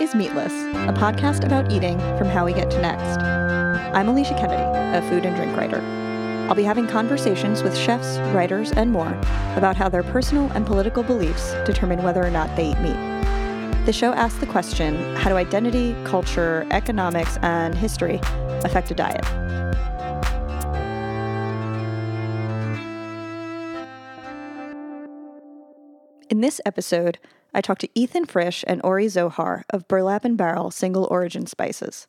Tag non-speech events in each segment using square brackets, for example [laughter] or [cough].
is Meatless, a podcast about eating from how we get to next. I'm Alicia Kennedy, a food and drink writer. I'll be having conversations with chefs, writers, and more about how their personal and political beliefs determine whether or not they eat meat. The show asks the question how do identity, culture, economics, and history affect a diet? In this episode, I talked to Ethan Frisch and Ori Zohar of Burlap and Barrel Single Origin Spices.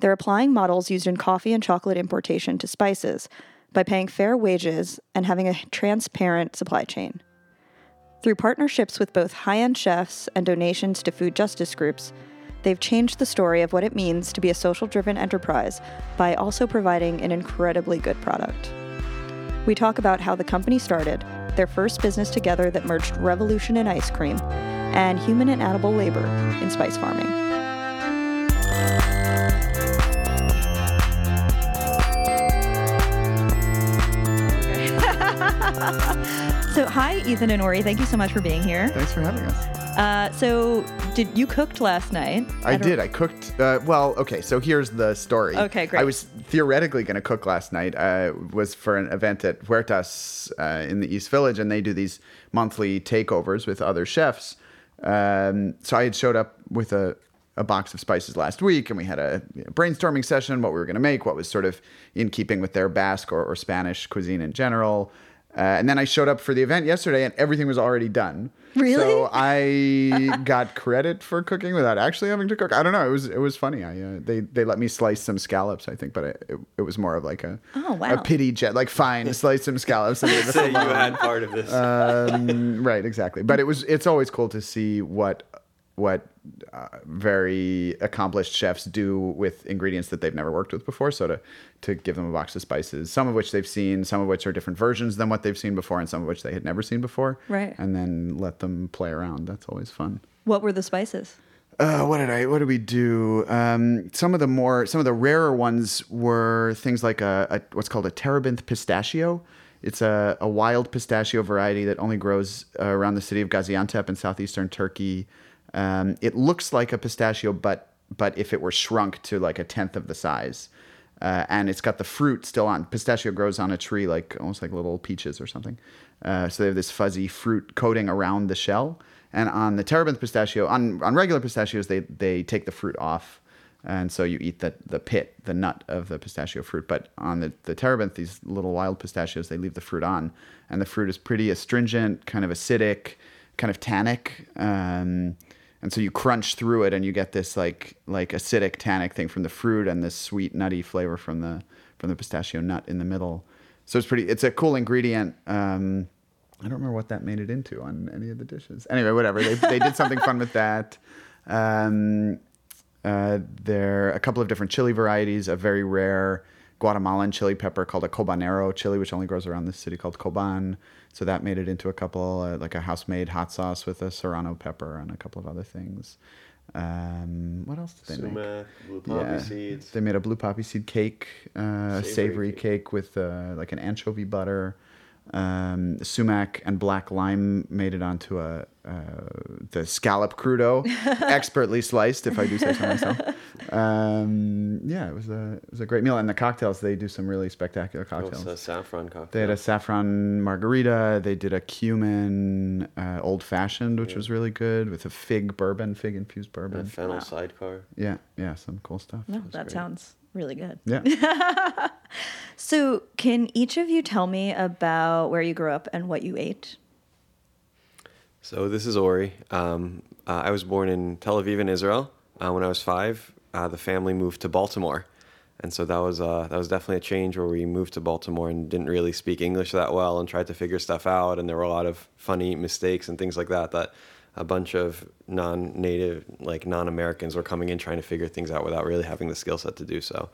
They're applying models used in coffee and chocolate importation to spices by paying fair wages and having a transparent supply chain. Through partnerships with both high end chefs and donations to food justice groups, they've changed the story of what it means to be a social driven enterprise by also providing an incredibly good product. We talk about how the company started, their first business together that merged revolution in ice cream, and human and animal labor in spice farming. [laughs] so, hi, Ethan and Ori. Thank you so much for being here. Thanks for having us. Uh, so, did you cooked last night? I, I did. I cooked. Uh, well, okay. So here's the story. Okay, great. I was theoretically going to cook last night. I was for an event at Huertas uh, in the East Village, and they do these monthly takeovers with other chefs. Um, so I had showed up with a, a box of spices last week, and we had a you know, brainstorming session. What we were going to make, what was sort of in keeping with their Basque or, or Spanish cuisine in general. Uh, and then I showed up for the event yesterday, and everything was already done. Really? So I got credit for cooking without actually having to cook. I don't know. It was it was funny. I uh, they they let me slice some scallops. I think, but it, it, it was more of like a oh, wow. a pity jet. Like fine, slice some scallops. And leave us [laughs] Say you had part of this. um, right, exactly. But it was it's always cool to see what what uh, very accomplished chefs do with ingredients that they've never worked with before. So to to give them a box of spices, some of which they've seen, some of which are different versions than what they've seen before, and some of which they had never seen before. Right. And then let them play around. That's always fun. What were the spices? Uh, what did I? What did we do? Um, some of the more, some of the rarer ones were things like a, a what's called a terebinth pistachio. It's a, a wild pistachio variety that only grows uh, around the city of Gaziantep in southeastern Turkey. Um, it looks like a pistachio, but but if it were shrunk to like a tenth of the size, uh, and it's got the fruit still on. Pistachio grows on a tree like almost like little peaches or something. Uh, so they have this fuzzy fruit coating around the shell. And on the terebinth pistachio, on, on regular pistachios, they, they take the fruit off. And so you eat the, the pit, the nut of the pistachio fruit. But on the, the terebinth, these little wild pistachios, they leave the fruit on. And the fruit is pretty astringent, kind of acidic, kind of tannic. Um, and so you crunch through it and you get this like like acidic tannic thing from the fruit and this sweet nutty flavor from the from the pistachio nut in the middle. So it's pretty. It's a cool ingredient. Um, I don't remember what that made it into on any of the dishes. Anyway, whatever. They, they did something fun with that. Um, uh, there are a couple of different chili varieties, a very rare Guatemalan chili pepper called a cobanero chili, which only grows around this city called Coban. So that made it into a couple, uh, like a house-made hot sauce with a serrano pepper and a couple of other things. Um, what else did they make? Blue poppy Yeah. seeds. They made a blue poppy seed cake, uh, Savory savory cake. cake, with uh, like an anchovy butter. Um, sumac and black lime made it onto a uh, the scallop crudo, [laughs] expertly sliced, if I do say so myself. Um, yeah, it was a it was a great meal, and the cocktails they do some really spectacular Oh, cocktails. it's a saffron cocktail. They had a saffron margarita. They did a cumin uh, old fashioned, which was really good, with a fig bourbon, fig infused And a bourbon. fennel Wow. sidecar. Yeah, yeah, some cool stuff. No, was that great. sounds really good. Yeah. [laughs] So, can each of you tell me about where you grew up and what you ate? So this is Ori. Um, uh, I was born in Tel Aviv in Israel. Uh, when I was five, uh, the family moved to Baltimore, and so that was uh, that was definitely a change where we moved to Baltimore and didn't really speak English that well and tried to figure stuff out. And there were a lot of funny mistakes and things like that that a bunch of non-native, like non-Americans, were coming in trying to figure things out without really having the skill set to do so.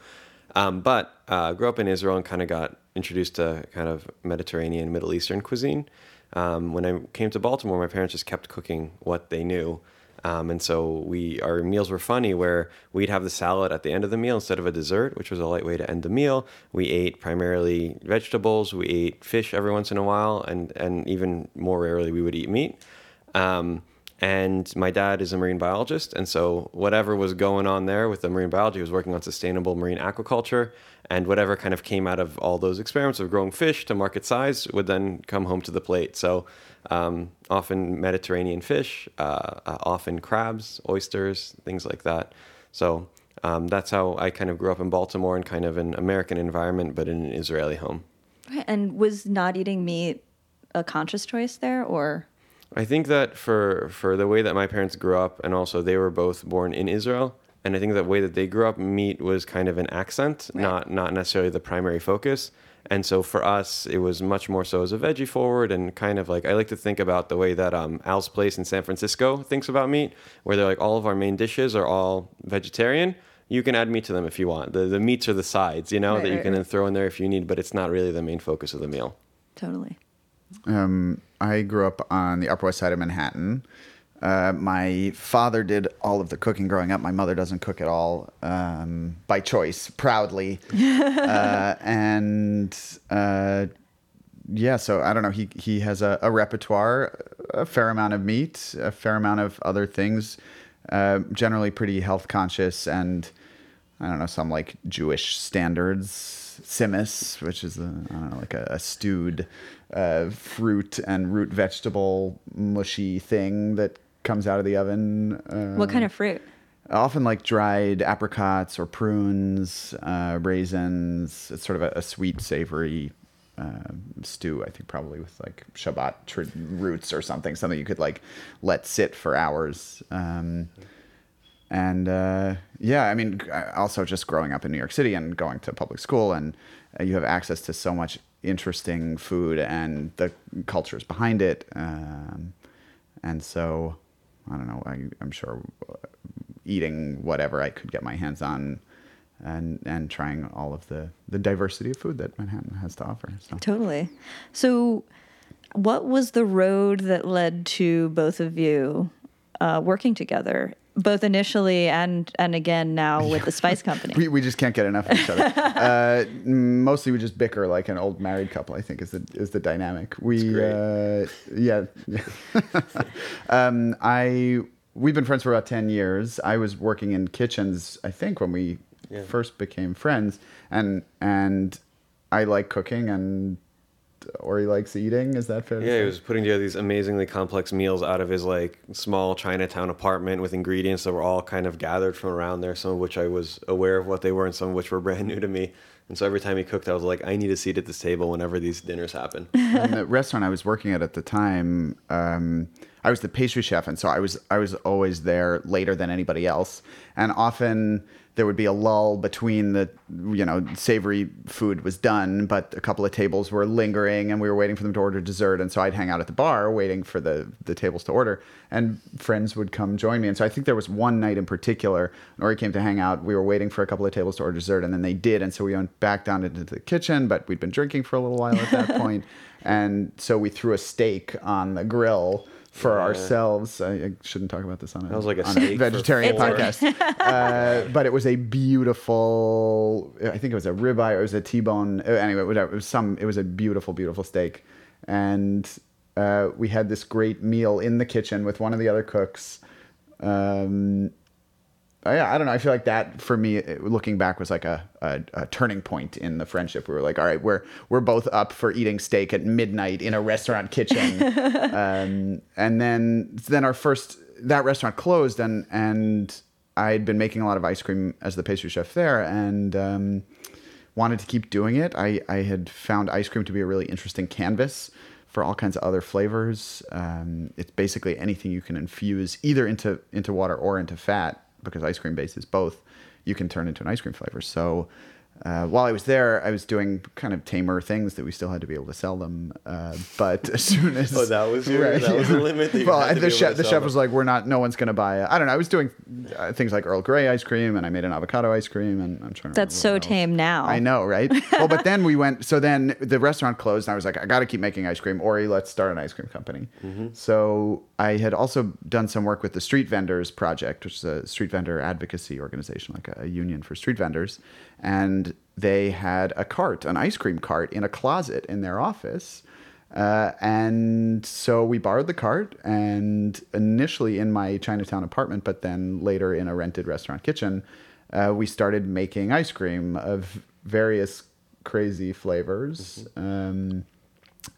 Um, but uh, grew up in Israel and kind of got introduced to kind of Mediterranean, Middle Eastern cuisine. Um, when I came to Baltimore, my parents just kept cooking what they knew. Um, and so we our meals were funny where we'd have the salad at the end of the meal instead of a dessert, which was a light way to end the meal. We ate primarily vegetables. We ate fish every once in a while, and and even more rarely we would eat meat. Um, and my dad is a marine biologist, and so whatever was going on there with the marine biology, was working on sustainable marine aquaculture, and whatever kind of came out of all those experiments of growing fish to market size would then come home to the plate. So um, often Mediterranean fish, uh, uh, often crabs, oysters, things like that. So um, that's how I kind of grew up in Baltimore in kind of an American environment, but in an Israeli home. And was not eating meat a conscious choice there, or? I think that for for the way that my parents grew up, and also they were both born in Israel, and I think the way that they grew up, meat was kind of an accent, Right. not not necessarily the primary focus. And so for us, it was much more so as a veggie forward, and kind of like I like to think about the way that um, Al's Place in San Francisco thinks about meat, where they're like all of our main dishes are all vegetarian. You can add meat to them if you want. The the meats are the sides, you know, Right, that you right, can then throw in there if you need, but it's not really the main focus of the meal. Totally. Um, I grew up on the Upper West Side of Manhattan. Uh, my father did all of the cooking growing up. My mother doesn't cook at all um, by choice, proudly. [laughs] uh, and uh, yeah, so I don't know. He he has a, a repertoire, a fair amount of meat, a fair amount of other things. Uh, generally, pretty health conscious, and I don't know some like Jewish standards. Tzimmes, which is a, I don't know, like a, a stewed uh, fruit and root vegetable mushy thing that comes out of the oven. Uh, What kind of fruit? Often like dried apricots or prunes, uh, raisins. It's sort of a, a sweet, savory uh, stew. I think probably with like Shabbat tr- roots or something, something you could like let sit for hours. Um, and uh, yeah, I mean, also just growing up in New York City and going to public school, and uh, you have access to so much interesting food and the cultures behind it. Um, and so, I don't know. I, I'm sure uh, eating whatever I could get my hands on, and and trying all of the the diversity of food that Manhattan has to offer. So. Totally. So, what was the road that led to both of you uh, working together, both initially and and again now with the Spice Company? [laughs] We, we just can't get enough of each other. [laughs] uh, mostly we just bicker like an old married couple. I think is the is the dynamic. We uh, yeah. [laughs] um, I we've been friends for about ten years. I was working in kitchens. I think when we Yeah. first became friends, and and I like cooking and. Or he likes eating. Is that fair? to Yeah, he was putting together these amazingly complex meals out of his like small Chinatown apartment with ingredients that were all kind of gathered from around there. Some of which I was aware of what they were, and some of which were [laughs] brand new to me. And so every time he cooked, I was like, I need a seat at this table whenever these dinners happen. [laughs] and the restaurant I was working at at the time, um, I was the pastry chef, and so I was I was always there later than anybody else, and often there would be a lull between the you know savory food was done, but a couple of tables were lingering, and we were waiting for them to order dessert, and so I'd hang out at the bar waiting for the the tables to order, and friends would come join me, and so I think there was one night in particular, Ori came to hang out. We were waiting for a couple of tables to order dessert, and then they did, and so we went back down into the kitchen, but we'd been drinking for a little while at that [laughs] point, and so we threw a steak on the grill for Yeah. ourselves. I, I shouldn't talk about this on a, That was like a on steak vegetarian podcast, [laughs] uh, but it was a beautiful. I think it was a ribeye. Or it was a T-bone. uh, Anyway, whatever. It was some. It was a beautiful, beautiful steak, and uh, we had this great meal in the kitchen with one of the other cooks. Um, Yeah, I don't know. I feel like that for me, it- looking back, was like a, a, a turning point in the friendship. We were like, all right, we're we're both up for eating steak at midnight in a restaurant kitchen, [laughs] um, and then then our first that restaurant closed, and and I'd been making a lot of ice cream as the pastry chef there, and um, wanted to keep doing it. I I had found ice cream to be a really interesting canvas for all kinds of other flavors. Um, it's basically anything you can infuse either into into water or into fat because ice cream base is both. You can turn into an ice cream flavor. So uh, while I was there, I was doing kind of tamer things that we still had to be able to sell them. Uh, but as soon as [laughs] Oh, that was your- that was the limit that you well, had to the be able chef to the sell chef was like, "We're not. No one's going to buy." it." I don't know. I was doing uh, things like Earl Grey ice cream, and I made an avocado ice cream, and I'm trying. to That's so tame now. I know, right? well, but then we went. So then the restaurant closed, and I was like, I got to keep making ice cream. Ori, let's start an ice cream company. So I had also done some work with the Street Vendors Project, which is a street vendor advocacy organization, like a, a union for street vendors, and they had a cart, an ice cream cart, in a closet in their office. Uh, and so we borrowed the cart, and initially in my Chinatown apartment, but then later in a rented restaurant kitchen, uh, we started making ice cream of various crazy flavors. Um,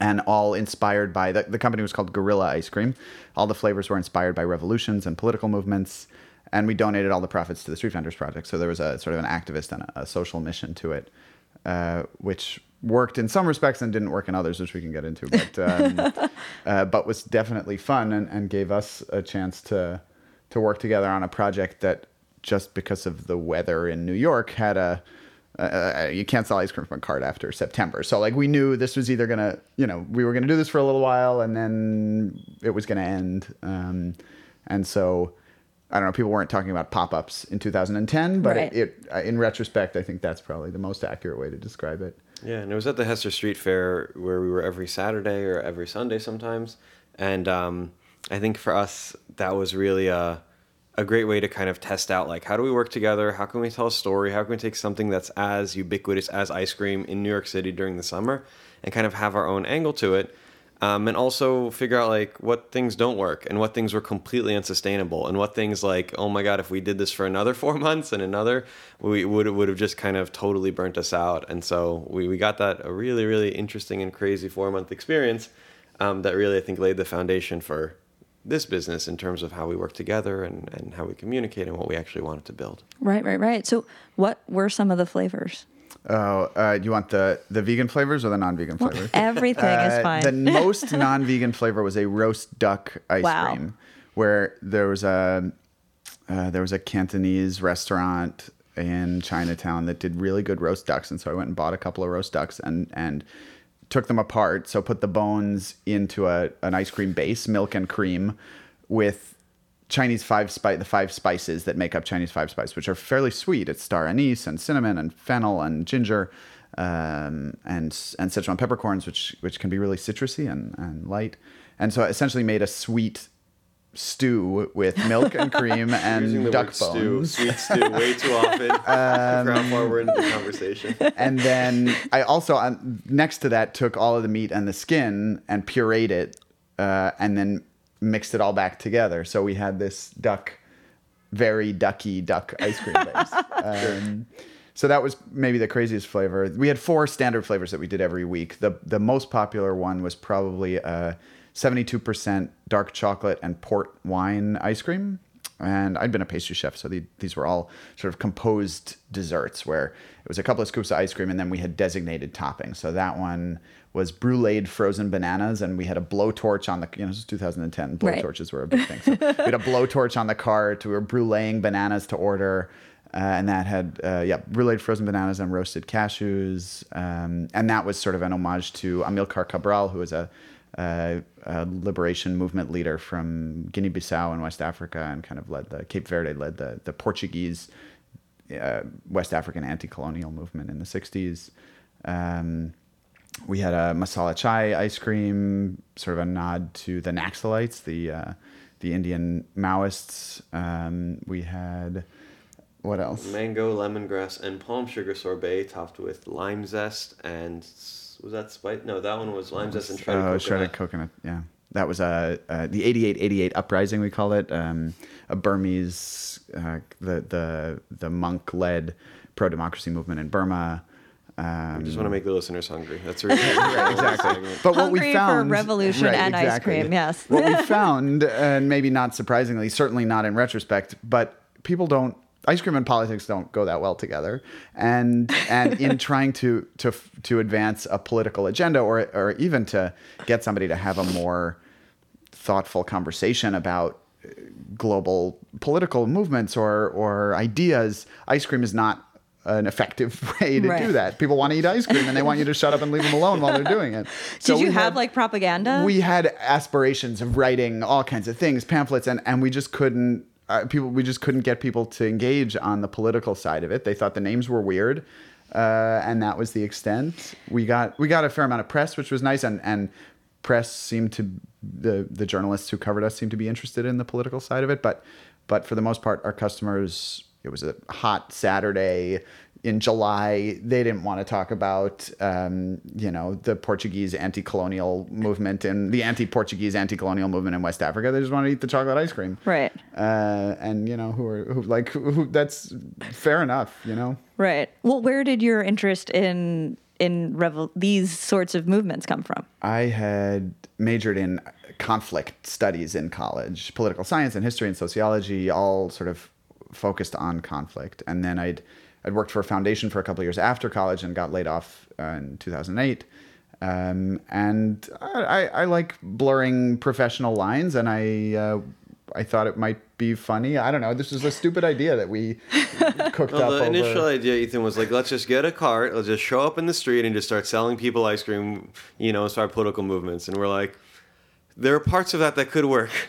and all inspired by the, the company was called Guerrilla Ice Cream. All the flavors were inspired by revolutions and political movements, and we donated all the profits to the Street Vendors Project. So there was a sort of an activist and a, a social mission to it, uh, which worked in some respects and didn't work in others, which we can get into. But um, [laughs] uh, but was definitely fun and, and gave us a chance to to work together on a project that just because of the weather in New York had a uh, you can't sell ice cream from a cart after September. So like we knew this was either gonna, you know, we were gonna do this for a little while and then it was gonna end. Um, and so I don't know, people weren't talking about pop-ups in 2010, but Right. it, it, uh, in retrospect, I think that's probably the most accurate way to describe it. Yeah, and it was at the Hester Street Fair where we were every Saturday or every Sunday sometimes, and um, I think for us that was really a a great way to kind of test out like how do we work together? How can we tell a story? How can we take something that's as ubiquitous as ice cream in New York City during the summer and kind of have our own angle to it? Um, and also figure out like what things don't work and what things were completely unsustainable and what things like oh my god if we did this for another [laughs] four months and another we would would have just kind of totally burnt us out and so we, we got that a really really interesting and crazy four month experience um, that really I think laid the foundation for this business in terms of how we work together and, and how we communicate and what we actually wanted to build. Right, right, right. So, what were some of the flavors? Oh, uh, you want the, the vegan flavors or the non-vegan flavors? Everything is Uh, fine. The [laughs] most non-vegan flavor was a roast duck ice Wow. cream, where there was a uh, there was a Cantonese restaurant in Chinatown that did really good roast ducks, and so I went and bought a couple of roast ducks and and took them apart. So put the bones into a an ice cream base, milk and cream, with Chinese five spice, the five spices that make up Chinese five spice, which are fairly sweet. It's star anise and cinnamon and fennel and ginger, um, and and Sichuan peppercorns, which which can be really citrusy and, and light. And so I essentially made a sweet stew with milk and cream [laughs] and duck word stew, bones. sweet stew, way too often. how far we're into the conversation. and then I also um, next to that took all of the meat and the skin and pureed it, uh, and then mixed it all back together. So we had this duck, very ducky duck ice cream base. [laughs] um, so that was maybe the craziest flavor. We had four standard flavors that we did every week. The the most popular one was probably uh, 72% dark chocolate and port wine ice cream. And I'd been a pastry chef, so the, these were all sort of composed desserts where it was a couple of scoops of ice cream and then we had designated toppings. So that one was bruleed frozen bananas, and we had a blowtorch on the, you know, this is 2010, Right. blowtorches were a big thing. So we had a blowtorch on the cart, we were bruleeing bananas to order. Uh, and that had uh, yeah bruleed frozen bananas and roasted cashews, um, and that was sort of an homage to Amilcar Cabral, who was a, a, a liberation movement leader from Guinea-Bissau in West Africa, and kind of led the Cape Verde led the the Portuguese uh, West African anti-colonial movement in the '60s. Um, we had a masala chai ice cream, sort of a nod to the Naxalites, the uh, the Indian Maoists. Um, we had what else? Mango, lemongrass, and palm sugar sorbet topped with lime zest and was that spice? No, that one was lime zest and shredded Oh, coconut. shredded coconut. Yeah, that was uh, uh, the 8888 uprising. We call it um, a Burmese, uh, the the the monk led pro democracy movement in Burma. Um, Just want to make the listeners hungry. That's [laughs] right. exactly. But what we Hungry for found revolution and ice cream, yes. what we [laughs] found, and maybe not surprisingly, certainly not in retrospect, but people don't. Ice cream and politics don't go that well together, and and in [laughs] trying to to to advance a political agenda, or or even to get somebody to have a more thoughtful conversation about uh, global political movements or or ideas, ice cream is not an effective [laughs] way to Right. do that. People want to eat ice cream and they want you to shut up and leave them alone while they're doing it. [laughs] Did you have had- like propaganda? we had aspirations of writing all kinds of things, pamphlets, and and we just couldn't. Uh, people, we just couldn't get people to engage on the political side of it. They thought the names were weird, uh, and that was the extent. We got we got a fair amount of press, which was nice, and and press seemed to the the journalists who covered us seemed to be interested in the political side of it. But but for the most part, our customers. It was a hot Saturday. in July, they didn't want to talk about, um, you know, the Portuguese anti-colonial movement and the anti-Portuguese anti-colonial movement in West Africa. They just want to eat the chocolate ice cream, Right. uh, and you know, who are who, like who, who, that's fair enough, you know. Right. Well, where did your interest in in revol- these sorts of movements come from? I had majored in conflict studies in college, political science and history and sociology, all sort of focused on conflict. And then I'd I'd worked for a foundation for a couple of years after college and got laid off uh, in 2008. Um, and I, I, I like blurring professional lines, and I uh, I thought it might be funny. I don't know. This was a stupid idea that we [laughs] cooked Well, up. the over- initial idea, Ethan, was like, let's just get a cart, let's just show up in the street and just start selling people ice cream, you know, start political movements. And we're like, there are parts of that that could work. [laughs]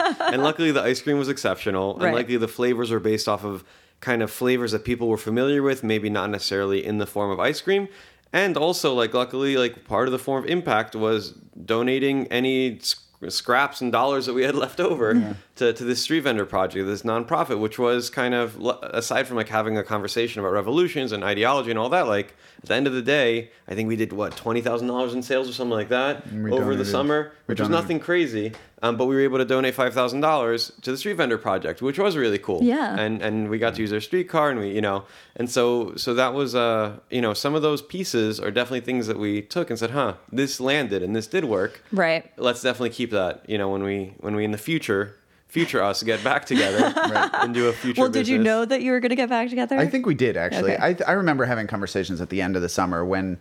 [laughs] and luckily, the ice cream was exceptional. And Right. luckily, the flavors were based off of kind of flavors that people were familiar with, maybe not necessarily in the form of ice cream. And also, like, luckily, like, part of the form of impact was donating any sc- scraps and dollars that we had left over to, to this street vendor project, this nonprofit, which was kind of, aside from like having a conversation about revolutions and ideology and all that, like, at the end of the day, I think we did what, $20,000 in sales or something like that we over the summer, we which was nothing crazy. Um, but we were able to donate five thousand dollars to the street vendor project, which was really cool. Yeah. And and we got to use their streetcar, and we you know, and so so that was uh you know some of those pieces are definitely things that we took and said, huh, this landed and this did work. Right. Let's definitely keep that. You know, when we when we in the future future us get back together [laughs] and do a future. Well, did you know that you were going to get back together? I think we did actually. Okay. I, I remember having conversations at the end of the summer when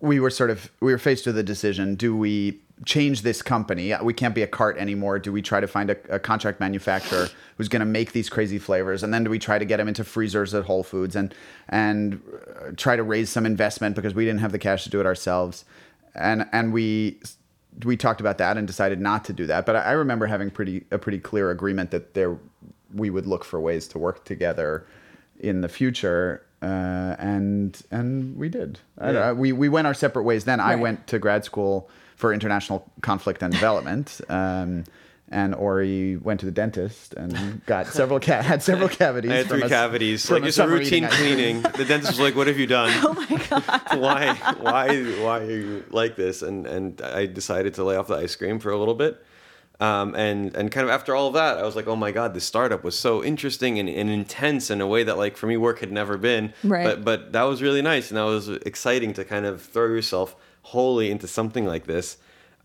we were sort of we were faced with the decision: do we change this company? We can't be a cart anymore. Do we try to find a, a contract manufacturer who's going to make these crazy flavors, and then do we try to get them into freezers at Whole Foods and and uh, try to raise some investment because we didn't have the cash to do it ourselves? And and we we talked about that and decided not to do that. But I, I remember having pretty a pretty clear agreement that there we would look for ways to work together in the future. Uh, and and we did. I don't Yeah. know, we we went our separate ways. Then I went to grad school for international conflict and development. Um, and Ori went to the dentist and got several ca- had several [laughs] cavities. I had three a- cavities. from Like a it's a routine eating ice cream. cleaning. The dentist was like, "What have you done? [laughs] Oh my [laughs] god! why, why, why are you like this?" And and I decided to lay off the ice cream for a little bit. Um, and and kind of after all of that, I was like, "Oh my god, this startup was so interesting and, and intense in a way that like for me work had never been." Right. But but that was really nice and that was exciting to kind of throw yourself wholly into something like this.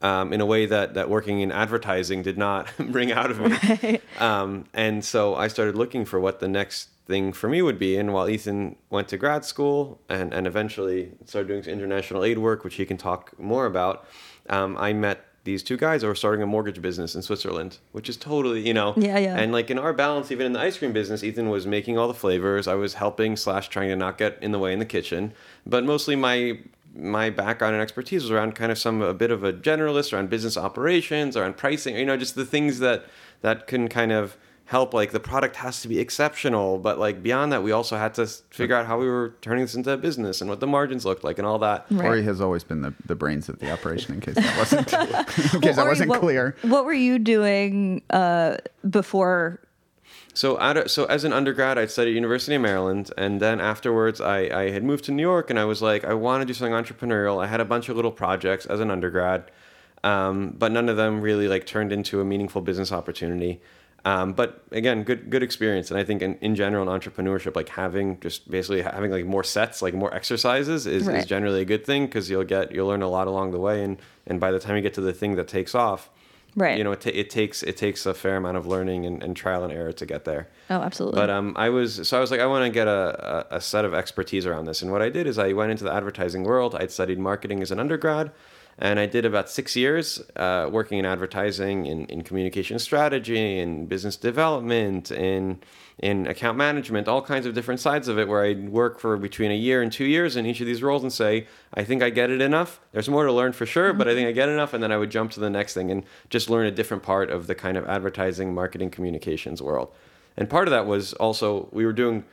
Um, in a way that, that working in advertising did not [laughs] bring out of me. [laughs] Um, and so I started looking for what the next thing for me would be. And while Ethan went to grad school and, and eventually started doing some international aid work, which he can talk more about, um, I met these two guys were starting a mortgage business in Switzerland, which is totally, you know. Yeah, yeah. And like in our balance, even in the ice cream business, Ethan was making all the flavors. I was helping slash trying to not get in the way in the kitchen. But mostly my my background and expertise was around kind of some a bit of a generalist around business operations, around pricing, you know, just the things that that can kind of help like the product has to be exceptional but like beyond that we also had to figure out how we were turning this into a business and what the margins looked like and all that Right. Ori has always been the, the brains of the operation. In case that wasn't [laughs] in case Well, that Ori, wasn't what, clear. What were you doing uh, before? So, out of, so as an undergrad, I'd studied at University of Maryland, and then afterwards, I, I had moved to New York, and I was like, I want to do something entrepreneurial. I had a bunch of little projects as an undergrad, um, but none of them really like turned into a meaningful business opportunity. Um, but again, good good experience, and I think in, in general in entrepreneurship, like having just basically having like more sets, like more exercises, is, Right. is generally a good thing because you'll get you'll learn a lot along the way, and and by the time you get to the thing that takes off, Right. you know, it, ta- it takes it takes a fair amount of learning and, and trial and error to get there. Oh, absolutely. But um, I was so I was like, I want to get a, a, a set of expertise around this. And what I did is I went into the advertising world. I'd studied marketing as an undergrad, and I did about six years uh, working in advertising, in, in communication strategy, in business development, in in account management, all kinds of different sides of it. Where I'd work for between a year and two years in each of these roles and say, I think I get it enough. There's more to learn for sure, but I think I get enough. And then I would jump to the next thing and just learn a different part of the kind of advertising, marketing, communications world. And part of that was also we were doing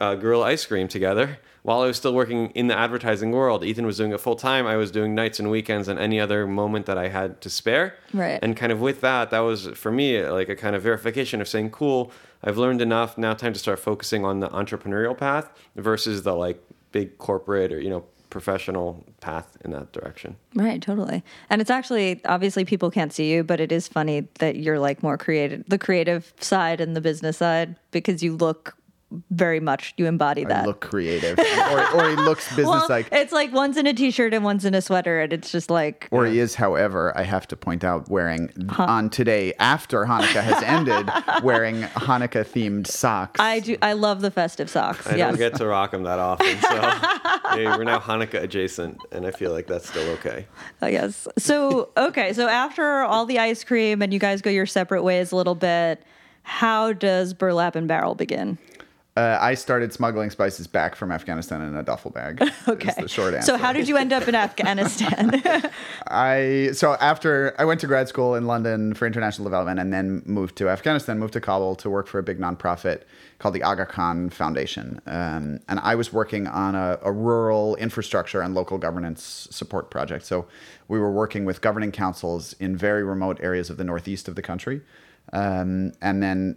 uh, Guerrilla Ice Cream together while I was still working in the advertising world. Ethan was doing it full time. I was doing nights and weekends and any other moment that I had to spare. Right. And kind of with that, that was for me like a kind of verification of saying, cool. I've learned enough. Now, time to start focusing on the entrepreneurial path versus the like big corporate or you know professional path in that direction. Right, totally. And it's actually obviously people can't see you, but it is funny that you're like more creative, the creative side and the business side because you look very much you embody that. I look creative, or, or he looks [laughs] business-like. Well, it's like one's in a t-shirt and one's in a sweater, and it's just like. Or he is, however, I have to point out, wearing huh. on today after Hanukkah has ended, [laughs] wearing Hanukkah-themed socks. I do. I love the festive socks. I yes. don't get to rock them that often, so [laughs] hey, we're now Hanukkah adjacent, and I feel like that's still okay. Oh, yes. So okay, so after all the ice cream and you guys go your separate ways a little bit, how does Burlap and Barrel begin? Uh, I started smuggling spices back from Afghanistan in a duffel bag. [laughs] okay. the short answer. So how did you end up in Afghanistan? [laughs] I so after I went to grad school in London for international development and then moved to Afghanistan, moved to Kabul to work for a big nonprofit called the Aga Khan Foundation. Um, and I was working on a, a rural infrastructure and local governance support project. So we were working with governing councils in very remote areas of the northeast of the country um, and then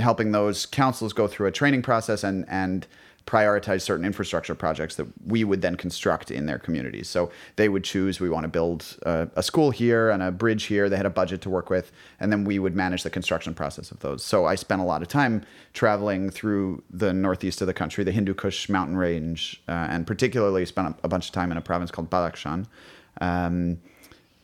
helping those councils go through a training process and and prioritize certain infrastructure projects that we would then construct in their communities. So they would choose we want to build a, a, school here and a bridge here. They had a budget to work with, and then we would manage the construction process of those. So I spent a lot of time traveling through the northeast of the country, the Hindu Kush mountain range, uh, and particularly spent a, a, bunch of time in a province called Badakhshan. Um,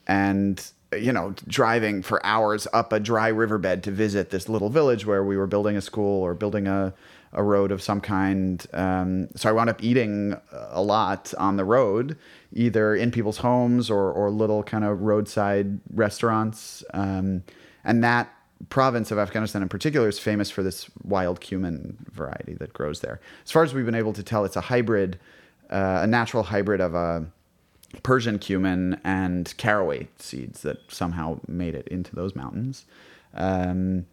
and you know, driving for hours up a dry riverbed to visit this little village where we were building a school or building a, a road of some kind. Um, so I wound up eating a lot on the road, either in people's homes or, or little kind of roadside restaurants. Um, and that province of Afghanistan in particular is famous for this wild cumin variety that grows there. As far as we've been able to tell, it's a hybrid, uh, a natural hybrid of a Persian cumin and caraway seeds that somehow made it into those mountains. Um,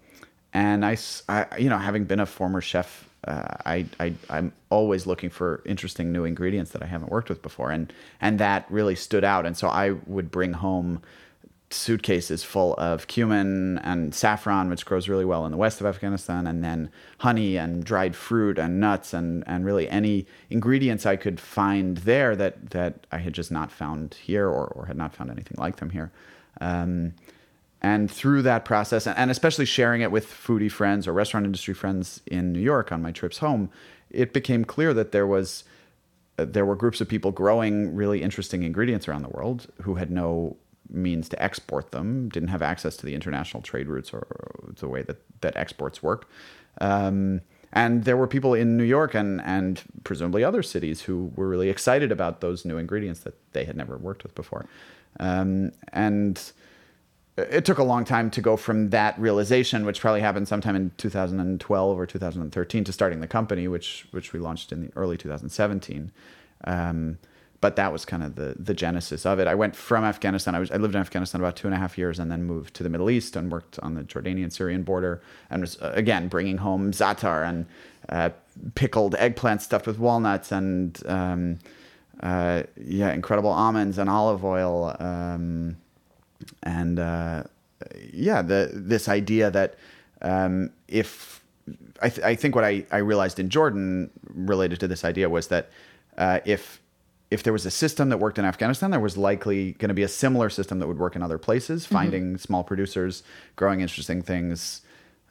and I, I, you know, having been a former chef, uh, I, I, I'm always looking for interesting new ingredients that I haven't worked with before, and and that really stood out. And so I would bring home suitcases full of cumin and saffron, which grows really well in the west of Afghanistan, and then honey and dried fruit and nuts and, and really any ingredients I could find there that, that I had just not found here or, or had not found anything like them here. Um, and through that process, and especially sharing it with foodie friends or restaurant industry friends in New York on my trips home, it became clear that there was uh, there were groups of people growing really interesting ingredients around the world who had no means to export them, didn't have access to the international trade routes or, the way that, that exports work. Um, and there were people in New York and, and presumably other cities who were really excited about those new ingredients that they had never worked with before. Um, and it took a long time to go from that realization, which probably happened sometime in 2012 or 2013, to starting the company, which which we launched in the early 2017. Um, but that was kind of the the genesis of it. I went from Afghanistan. I was I lived in Afghanistan about two and a half years, and then moved to the Middle East and worked on the Jordanian Syrian border, and was uh, again bringing home zatar and uh, pickled eggplant stuffed with walnuts and um, uh, yeah, incredible almonds and olive oil, um, and uh, yeah, the this idea that um, if I, th- I think what I, I realized in Jordan related to this idea was that uh, if if there was a system that worked in Afghanistan, there was likely going to be a similar system that would work in other places, mm-hmm. finding small producers, growing interesting things,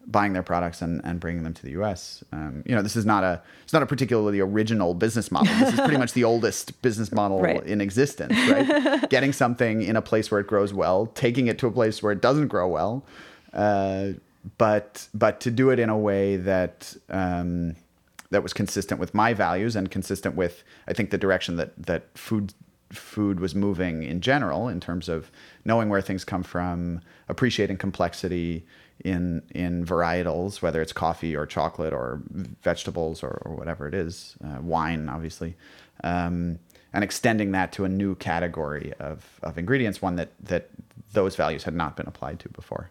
buying their products and, and bringing them to the U.S. Um, you know, this is not a it's not a particularly original business model. This is pretty much the [laughs] oldest business model right. in existence, right? [laughs] Getting something in a place where it grows well, taking it to a place where it doesn't grow well, uh, but but to do it in a way that um, that was consistent with my values and consistent with I think the direction that that food food was moving in general in terms of knowing where things come from, appreciating complexity in in varietals, whether it's coffee or chocolate or vegetables or, or whatever it is, uh, wine obviously, um, and extending that to a new category of, of ingredients, one that that those values had not been applied to before.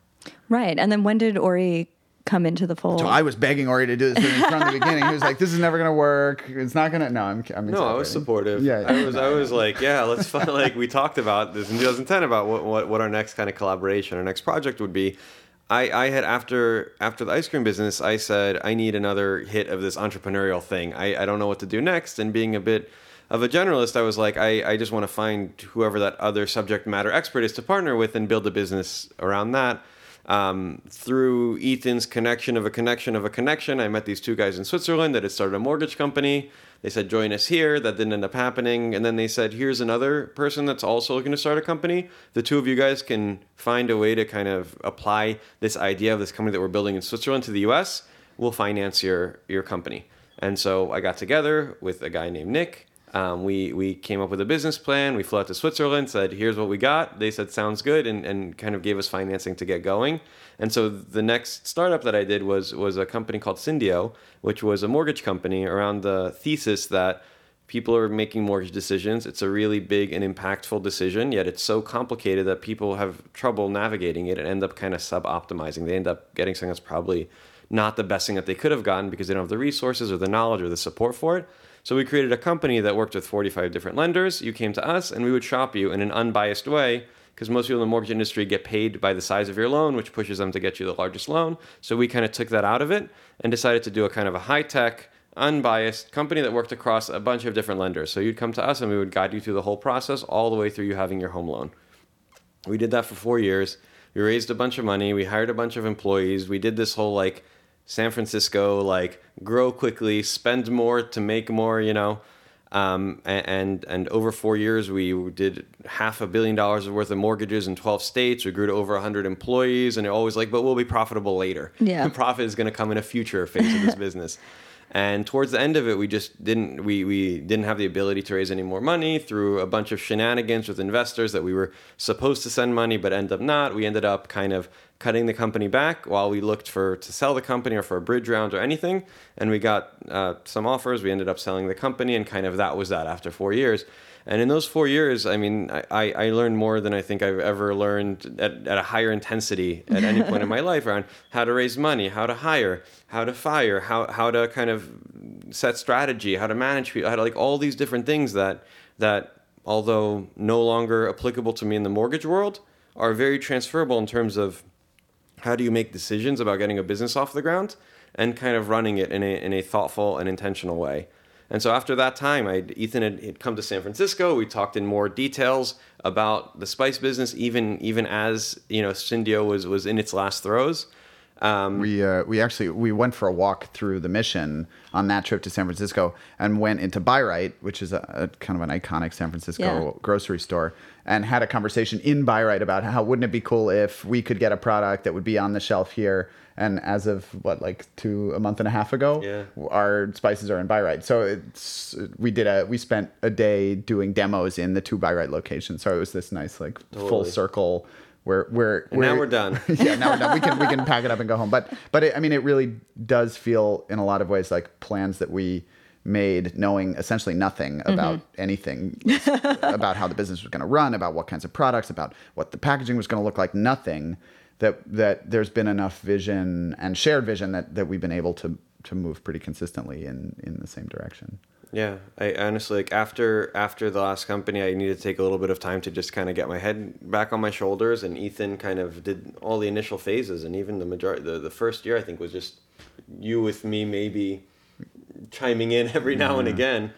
Right, and then when did Ori come into the fold. So I was begging Ori to do this from the beginning. He was like, "This is never going to work. It's not going to." No, I'm. I'm no, I was supportive. Yeah, yeah, I was. I was like, "Yeah, let's find." [laughs] Like we talked about this in 2010 about what, what what our next kind of collaboration, our next project would be. I, I had after after the ice cream business, I said I need another hit of this entrepreneurial thing. I, I don't know what to do next, and being a bit of a generalist, I was like, I, I just want to find whoever that other subject matter expert is to partner with and build a business around that. Um, through Ethan's connection of a connection of a connection, I met these two guys in Switzerland that had started a mortgage company. They said, join us here. That didn't end up happening. And then they said, here's another person that's also looking to start a company. The two of you guys can find a way to kind of apply this idea of this company that we're building in Switzerland to the US. We'll finance your, your company. And so I got together with a guy named Nick. Um, we, we came up with a business plan. We flew out to Switzerland, said, here's what we got. They said, sounds good, and, and kind of gave us financing to get going. And so the next startup that I did was, was a company called Sindeo, which was a mortgage company around the thesis that people are making mortgage decisions. It's a really big and impactful decision, yet it's so complicated that people have trouble navigating it and end up kind of sub optimizing. They end up getting something that's probably not the best thing that they could have gotten because they don't have the resources or the knowledge or the support for it. So we created a company that worked with 45 different lenders. You came to us and we would shop you in an unbiased way because most people in the mortgage industry get paid by the size of your loan, which pushes them to get you the largest loan. So we kind of took that out of it and decided to do a kind of a high tech, unbiased company that worked across a bunch of different lenders. So you'd come to us and we would guide you through the whole process all the way through you having your home loan. We did that for four years. We raised a bunch of money. We hired a bunch of employees. We did this whole like San Francisco, like grow quickly, spend more to make more, you know. Um, and and over four years, we did half a billion dollars worth of mortgages in 12 states. We grew to over 100 employees, and they're always like, "But we'll be profitable later. Yeah, the [laughs] profit is going to come in a future phase of this [laughs] business." And towards the end of it, we just didn't we we didn't have the ability to raise any more money through a bunch of shenanigans with investors that we were supposed to send money but end up not. We ended up kind of cutting the company back while we looked for to sell the company or for a bridge round or anything. And we got uh, some offers. We ended up selling the company, and kind of that was that after four years. And in those four years, I mean, I, I learned more than I think I've ever learned at, at a higher intensity at any point in my [laughs] life around how to raise money, how to hire, how to fire, how, how to kind of set strategy, how to manage people, how to like all these different things that, that although no longer applicable to me in the mortgage world, are very transferable in terms of how do you make decisions about getting a business off the ground and kind of running it in a, in a thoughtful and intentional way. And so after that time, I Ethan had, had, come to San Francisco. We talked in more details about the spice business, even even as you know Sindeo was was in its last throes. Um, we uh, we actually we went for a walk through the mission on that trip to San Francisco and went into Bi-Rite, which is a, a kind of an iconic San Francisco yeah. grocery store, and had a conversation in Bi-Rite about how wouldn't it be cool if we could get a product that would be on the shelf here. And as of what like two a month and a half ago, yeah. our spices are in Bi-Rite. So it's we did a we spent a day doing demos in the two Bi-Rite locations. So it was this nice like totally. full circle we're we're, we're now we're done. [laughs] yeah, now we're done. We can we can pack it up and go home. But but it, I mean, it really does feel in a lot of ways like plans that we made knowing essentially nothing about mm-hmm. anything [laughs] about how the business was going to run, about what kinds of products, about what the packaging was going to look like. Nothing that that there's been enough vision and shared vision that that we've been able to to move pretty consistently in in the same direction. Yeah, I honestly like after after the last company, I needed to take a little bit of time to just kind of get my head back on my shoulders. And Ethan kind of did all the initial phases, and even the majority, the, the first year, I think was just you with me, maybe chiming in [laughs] every now and again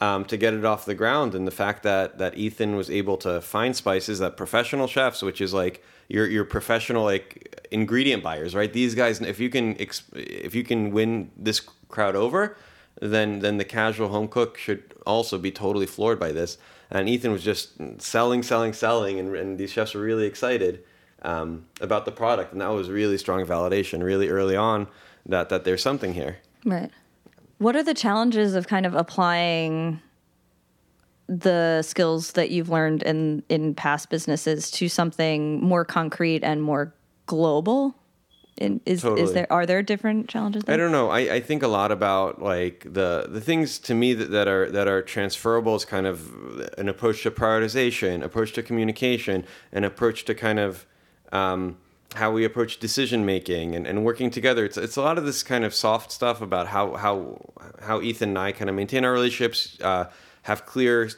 um, to get it off the ground. And the fact that that Ethan was able to find spices that professional chefs, which is like your your professional like ingredient buyers, right? These guys, if you can if you can win this crowd over then then the casual home cook should also be totally floored by this. And Ethan was just selling, selling, selling, and, and these chefs were really excited um, about the product, and that was really strong validation, really early on, that that there's something here. Right. What are the challenges of kind of applying the skills that you've learned in in past businesses to something more concrete and more global? In, is totally. is there are there different challenges? There? I don't know. I, I think a lot about like the the things to me that, that are that are transferable is kind of an approach to prioritization, approach to communication, an approach to kind of um, how we approach decision making and, and working together. It's it's a lot of this kind of soft stuff about how how how Ethan and I kind of maintain our relationships, uh, have clear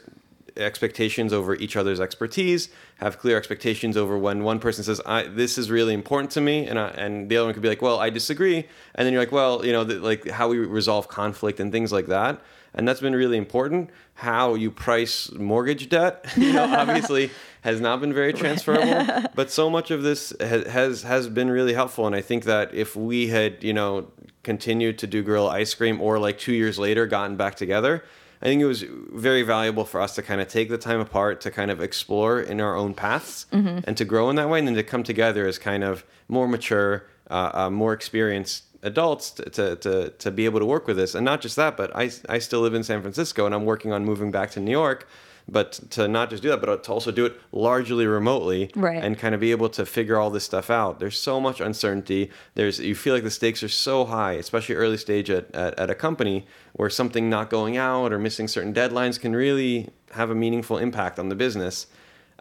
expectations over each other's expertise, have clear expectations over when one person says, I, "This is really important to me," and I, and the other one could be like, "Well, I disagree," and then you're like, "Well, you know, the, like how we resolve conflict and things like that." And that's been really important. How you price mortgage debt, [laughs] you know, obviously has not been very transferable. [laughs] but so much of this has, has has been really helpful, and I think that if we had, you know, continued to do Guerrilla ice cream, or like two years later gotten back together, I think it was very valuable for us to kind of take the time apart to kind of explore in our own paths Mm-hmm. and to grow in that way, and then to come together as kind of more mature, uh, uh, more experienced adults to, to, to, to be able to work with this. And not just that, but I, I still live in San Francisco and I'm working on moving back to New York. But to not just do that, but to also do it largely remotely Right. and kind of be able to figure all this stuff out. There's so much uncertainty. There's you feel like the stakes are so high, especially early stage at, at, at a company where something not going out or missing certain deadlines can really have a meaningful impact on the business.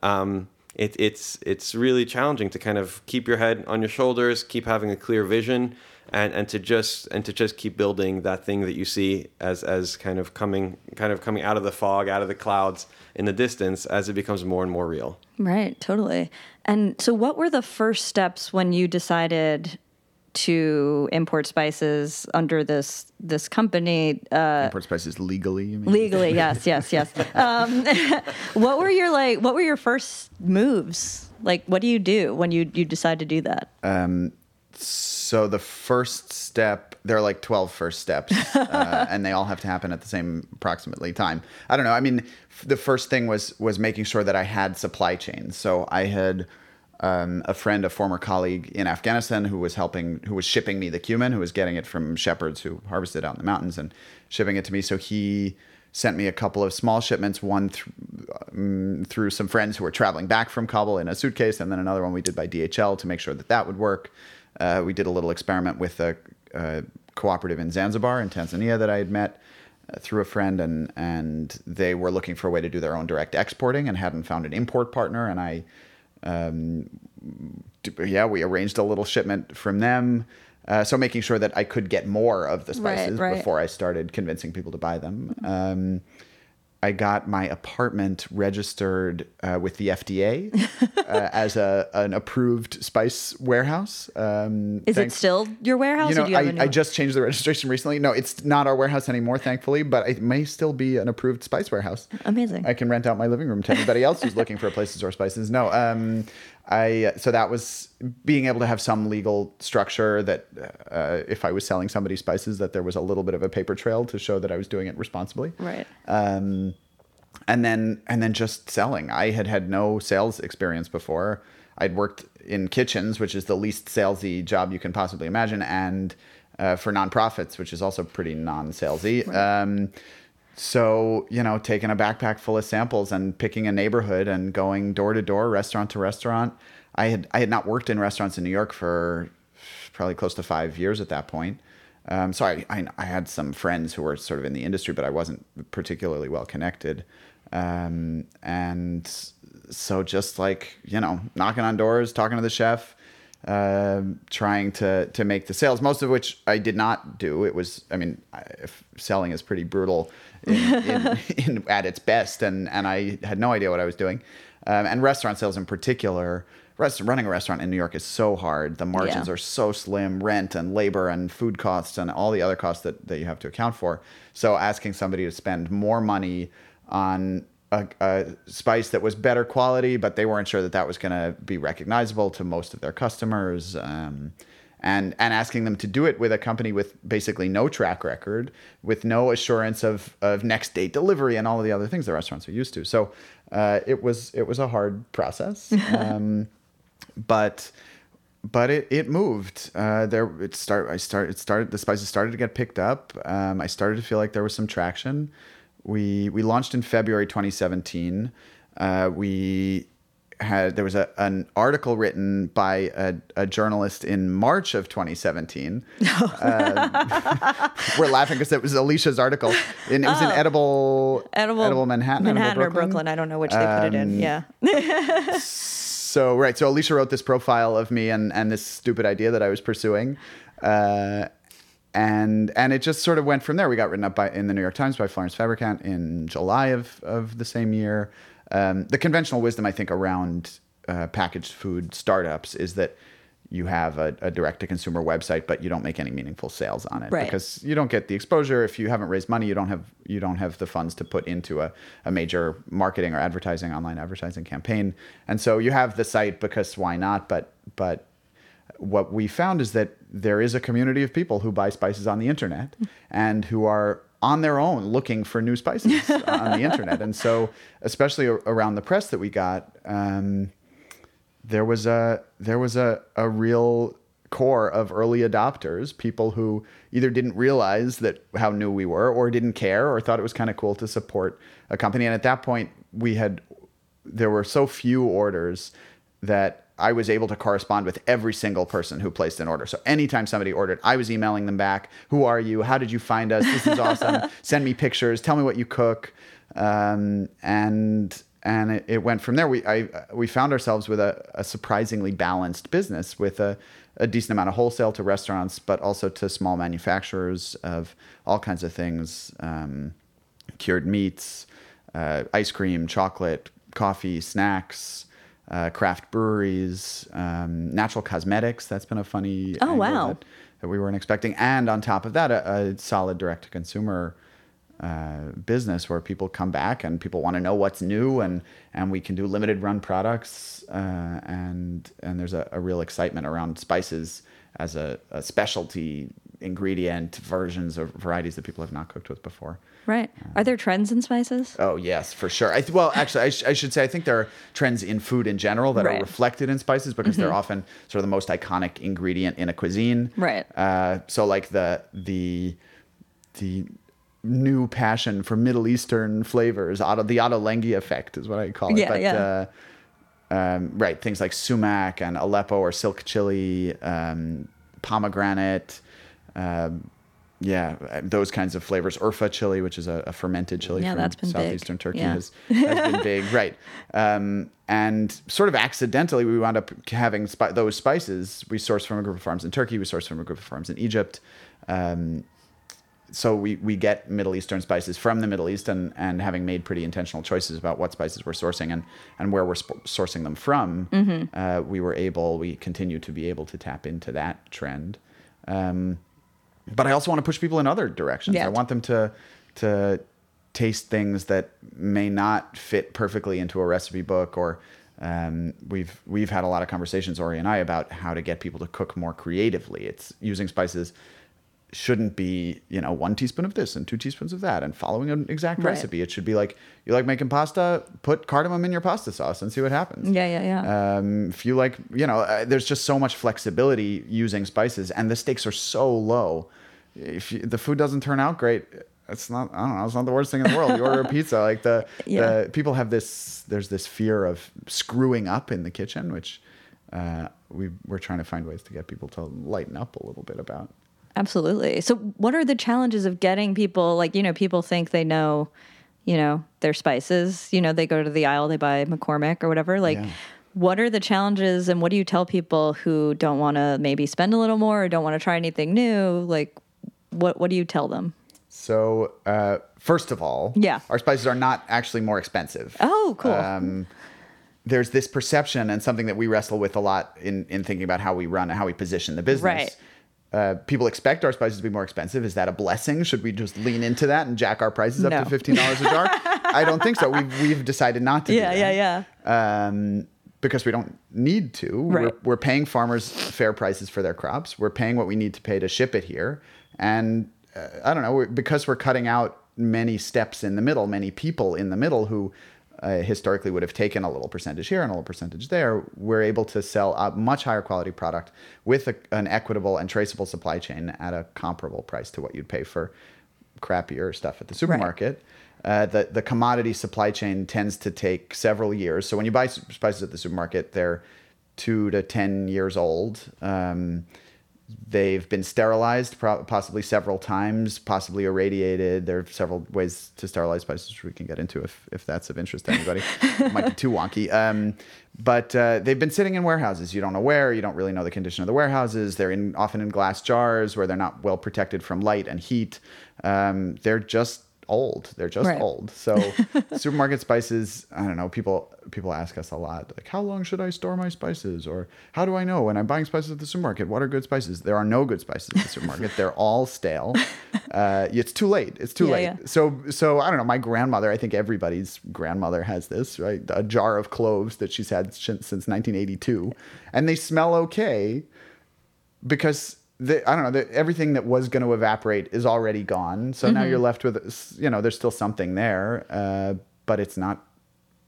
Um, it, it's it's really challenging to kind of keep your head on your shoulders, keep having a clear vision, and, and to just and to just keep building that thing that you see as as kind of coming kind of coming out of the fog, out of the clouds in the distance as it becomes more and more real. Right, totally. And so, what were the first steps when you decided to import spices under this this company? Uh, Import spices legally. You mean? legally, [laughs] yes, yes, yes. Um, [laughs] what were your like? What were your first moves? Like, what do you do when you you decide to do that? So the first step, there are like 12 first steps, [laughs] uh, and they all have to happen at the same approximately time. I don't know. I mean, f- the first thing was was making sure that I had supply chains. So I had um, a friend, a former colleague in Afghanistan, who was helping, who was shipping me the cumin, who was getting it from shepherds who harvested out in the mountains and shipping it to me. So he sent me a couple of small shipments, one th- um, through some friends who were traveling back from Kabul in a suitcase, and then another one we did by DHL to make sure that that would work. Uh, we did a little experiment with a, a cooperative in Zanzibar in Tanzania that I had met uh, through a friend, and and they were looking for a way to do their own direct exporting and hadn't found an import partner, and I. Um, yeah, we arranged a little shipment from them. Uh, so making sure that I could get more of the Right, spices right. before I started convincing people to buy them. Um, I got my apartment registered uh, with the FDA [laughs] uh, as a an approved spice warehouse. Um, Is thanks- it still your warehouse? you or know, do you have a I, I just changed the registration recently. No, it's not our warehouse anymore, thankfully, but it may still be an approved spice warehouse. Amazing. I can rent out my living room to anybody else who's looking for a place to store spices. No, um, I so that was being able to have some legal structure that uh, if I was selling somebody spices, that there was a little bit of a paper trail to show that I was doing it responsibly right. um, and then and then just selling. I had had no sales experience before. I'd worked in kitchens, which is the least salesy job you can possibly imagine, and uh, for nonprofits, which is also pretty non-salesy. Um, so you know, taking a backpack full of samples and picking a neighborhood and going door to door, restaurant to restaurant. I had I had not worked in restaurants in New York for probably close to five years at that point. Um, so I, I, I had some friends who were sort of in the industry, but I wasn't particularly well connected. Um, and so just like, you know, knocking on doors, talking to the chef, um trying to, to make the sales, most of which I did not do. It was, I mean, I, selling is pretty brutal in, in, [laughs] in, at its best. And, and I had no idea what I was doing. Um, and restaurant sales in particular, rest, running a restaurant in New York is so hard. The margins Yeah. are so slim rent and labor and food costs and all the other costs that, that you have to account for. So asking somebody to spend more money on a, a spice that was better quality, but they weren't sure that that was going to be recognizable to most of their customers. Um, and, and asking them to do it with a company with basically no track record, with no assurance of, of next day delivery and all of the other things the restaurants are used to. So uh, it was it was a hard process. [laughs] Um, but but it, it moved. Uh, there it start I start it started the spices started to get picked up. Um, I started to feel like there was some traction. We we launched in February 2017. Uh, we had there was a, an article written by a, a journalist in March of 2017. [laughs] Uh, [laughs] we're laughing because it was Alicia's article. And it was in edible Edible, Manhattan, Manhattan Edible or Brooklyn. I don't know which they put it in. Um, Yeah. [laughs] so right so alicia wrote this profile of me and and this stupid idea that i was pursuing uh, and and it just sort of went from there. We got written up by in the New York Times by Florence Fabricant in July of of the same year. Um, the conventional wisdom, I think, around uh, packaged food startups is that you have a, a direct to consumer website, but you don't make any meaningful sales on it Right. because you don't get the exposure. If you haven't raised money, you don't have you don't have the funds to put into a, a major marketing or advertising online advertising campaign. And so you have the site because why not? But but what we found is that there is a community of people who buy spices on the internet and who are on their own looking for new spices [laughs] on the internet. And so, especially around the press that we got, um, there was a there was a, a real core of early adopters, people who either didn't realize that how new we were, or didn't care, or thought it was kind of cool to support a company. And at that point, we had there were so few orders that I was able to correspond with every single person who placed an order. So anytime somebody ordered, I was emailing them back. Who are you? How did you find us? This is awesome. [laughs] Send me pictures. Tell me what you cook. Um, and and it, it went from there. We I we found ourselves with a, a surprisingly balanced business with a, a decent amount of wholesale to restaurants, but also to small manufacturers of all kinds of things, um, cured meats, uh, ice cream, chocolate, coffee, snacks. Uh, craft breweries, um, natural cosmetics. That's been a funny. Oh, angle wow. that- that we weren't expecting. And on top of that, a, a solid direct to consumer uh, business where people come back and people want to know what's new and and we can do limited run products uh, and and there's a, a real excitement around spices as a, a specialty ingredient versions or varieties that people have not cooked with before. Right. Are there trends in spices? Oh yes, for sure. I th- well, actually, I, sh- I should say I think there are trends in food in general that Right. Mm-hmm. are reflected in spices because they're often sort of the most iconic ingredient in a cuisine. Right. Uh, so like the the the new passion for Middle Eastern flavors, auto, the Ottolenghi effect is what I call it. Yeah, but, yeah. Uh, um, right, things like sumac and Aleppo or silk chili, um, pomegranate. Um, yeah, those kinds of flavors. Urfa chili, which is a, a fermented chili Yeah, from been big. southeastern Turkey, Yeah. has, has been [laughs] big, right? Um, and sort of accidentally, we wound up having spi- those spices. We sourced from a group of farms in Turkey. We sourced from a group of farms in Egypt. Um, so we, we get Middle Eastern spices from the Middle East, and, and having made pretty intentional choices about what spices we're sourcing and, and where we're sp- sourcing them from, Mm-hmm. uh, we were able, we continue to be able to tap into that trend. Um, but I also want to push people in other directions. Yeah. I want them to to taste things that may not fit perfectly into a recipe book or um, we've we've had a lot of conversations Ori and I about how to get people to cook more creatively. It's using spices shouldn't be you know one teaspoon of this and two teaspoons of that and following an exact Right. recipe. It should be like you like making pasta, put cardamom in your pasta sauce and see what happens. Yeah, yeah, yeah. Um, if you like, you know, uh, there's just so much flexibility using spices, and the stakes are so low. If you, the food doesn't turn out great, it's not. I don't know. It's not the worst thing in the world. You order a [laughs] pizza, like the, Yeah. the people have this. There's this fear of screwing up in the kitchen, which uh, we we're trying to find ways to get people to lighten up a little bit about. Absolutely. So, what are the challenges of getting people like you know people think they know, you know, their spices. You know, they go to the aisle, they buy McCormick or whatever. Like, Yeah. what are the challenges, and what do you tell people who don't want to maybe spend a little more or don't want to try anything new? Like, what what do you tell them? So uh, first of all, Yeah. our spices are not actually more expensive. Oh, cool. Um, there's this perception and something that we wrestle with a lot in, in thinking about how we run and how we position the business. Right. Uh, people expect our spices to be more expensive. Is that a blessing? Should we just lean into that and jack our prices up No. to fifteen dollars a jar? [laughs] I don't think so. We've we've decided not to. Yeah, yeah, yeah. Um, because we don't need to. Right. We're, we're paying farmers fair prices for their crops. We're paying what we need to pay to ship it here, and uh, I don't know we're- because we're cutting out many steps in the middle, many people in the middle who uh, historically would have taken a little percentage here and a little percentage there. We're able to sell a much higher quality product with a, an equitable and traceable supply chain at a comparable price to what you'd pay for crappier stuff at the supermarket. Uh, the the commodity supply chain tends to take several years. So when you buy spices at the supermarket, they're two to ten years old. Um, they've been sterilized pro- possibly several times, possibly irradiated. There are several ways to sterilize spices, we can get into if, if that's of interest to anybody. might be too wonky. Um, but uh, they've been sitting in warehouses. You don't know where. You don't really know the condition of the warehouses. They're in often in glass jars where they're not well protected from light and heat. Um, they're just old. They're just Right. old. So [laughs] supermarket spices, I don't know, people people ask us a lot like how long should I store my spices or how do I know when I'm buying spices at the supermarket what are good spices? There are no good spices at the supermarket. They're all stale. [laughs] Uh, it's too late. It's too Yeah, late. yeah. So so I don't know, my grandmother, I think everybody's grandmother has this, right? A jar of cloves that she's had since 1982 and they smell okay because the, I don't know, the, everything that was going to evaporate is already gone. So Mm-hmm. now you're left with, you know, there's still something there, uh, but it's not,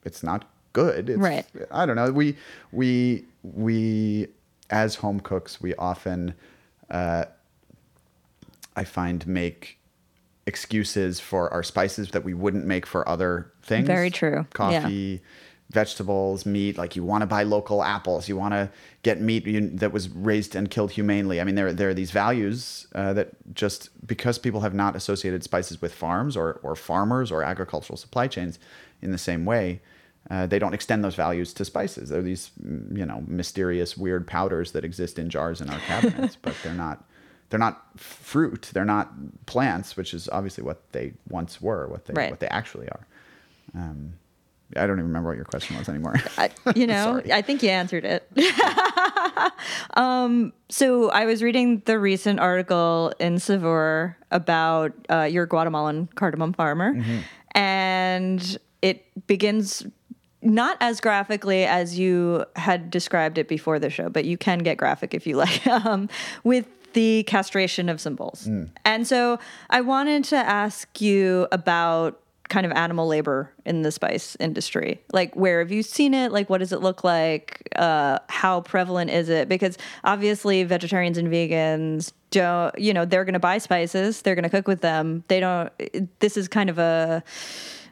it's not good. It's, Right. I don't know. We, we, we, as home cooks, we often, uh, I find make excuses for our spices that we wouldn't make for other things. Very true. Yeah. Vegetables, meat. Like you want to buy local apples. You want to get meat that was raised and killed humanely. I mean, there there are these values uh, that just because people have not associated spices with farms or or farmers or agricultural supply chains in the same way. Uh, they don't extend those values to spices. They're these, mm, you know, mysterious, weird powders that exist in jars in our cabinets, but they're not they're not fruit they're not plants which is obviously what they once were what they Right. what they actually are um, i don't even remember what your question was anymore. [laughs] I, you know, I think you answered it. [laughs] um, so I was reading the recent article in Saveur about uh, your Guatemalan cardamom farmer, and it begins not as graphically as you had described it before the show, but you can get graphic if you like, [laughs] um, with the castration of some bulls. And so I wanted to ask you about kind of animal labor in the spice industry. Like, where have you seen it? Like, what does it look like? Uh, how prevalent is it? Because obviously, vegetarians and vegans don't, you know, they're going to buy spices, they're going to cook with them. They don't, this is kind of a,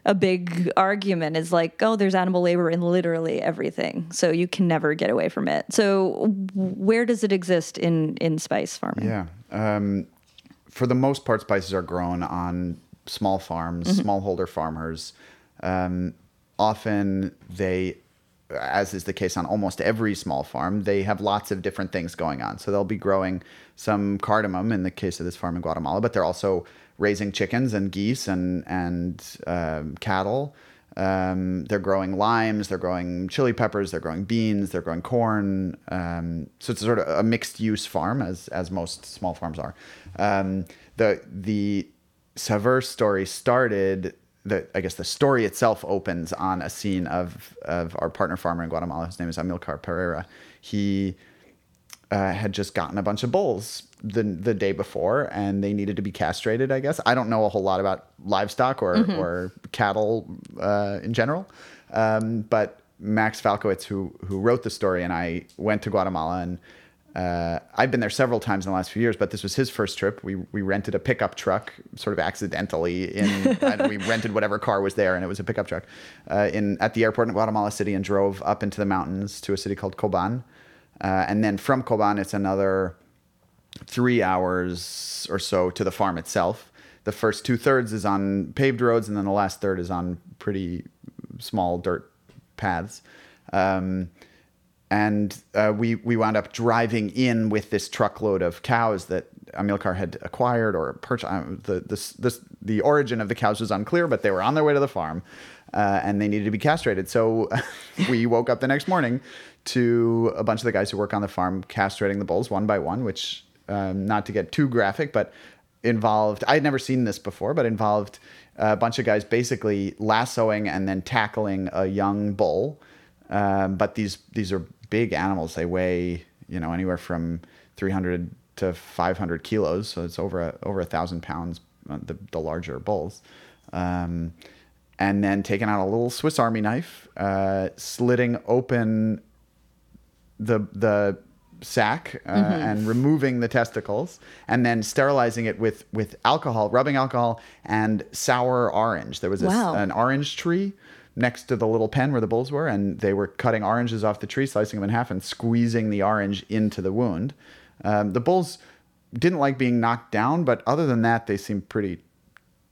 a big argument is like, oh, there's animal labor in literally everything, so you can never get away from it. So, where does it exist in in spice farming? yeah um, for the most part spices are grown on small farms smallholder farmers um, often they as is the case on almost every small farm, they have lots of different things going on. So they'll be growing some cardamom in the case of this farm in Guatemala, but they're also raising chickens and geese and and um, cattle. Um, they're growing limes, they're growing chili peppers, they're growing beans, they're growing corn. Um, so it's sort of a mixed use farm, as as most small farms are. Um, the the Saveur story started the I guess the story itself opens on a scene of of our partner farmer in Guatemala. His name is Amilcar Pereira. He uh, had just gotten a bunch of bulls the the day before, and they needed to be castrated. I guess I don't know a whole lot about livestock or or cattle uh, in general, um, but Max Falkowitz, who who wrote the story, and I went to Guatemala and. Uh, I've been there several times in the last few years, but this was his first trip. We we rented a pickup truck, sort of accidentally. In [laughs] we rented whatever car was there, and it was a pickup truck. Uh, in at the airport in Guatemala City, and drove up into the mountains to a city called Coban, uh, and then from Coban, it's another three hours or so to the farm itself. The first two thirds is on paved roads, and then the last third is on pretty small dirt paths. Um, and uh, we we wound up driving in with this truckload of cows that Amilcar had acquired or purchased. Uh, the this this the origin of the cows was unclear, but they were on their way to the farm, uh, and they needed to be castrated. So [laughs] we woke up the next morning to a bunch of the guys who work on the farm castrating the bulls one by one, which um, not to get too graphic, but involved. I had never seen this before, but involved a bunch of guys basically lassoing and then tackling a young bull. Um, but these these are big animals. They weigh you know anywhere from 300 to 500 kilos, so it's over a, over a thousand pounds. uh, The the larger bulls. Um, and then taking out a little Swiss Army knife, uh, slitting open the the sack uh, and removing the testicles, and then sterilizing it with with alcohol, rubbing alcohol and sour orange. There was a, Wow. an orange tree next to the little pen where the bulls were, and they were cutting oranges off the tree, slicing them in half, and squeezing the orange into the wound. Um, the bulls didn't like being knocked down, but other than that, they seemed pretty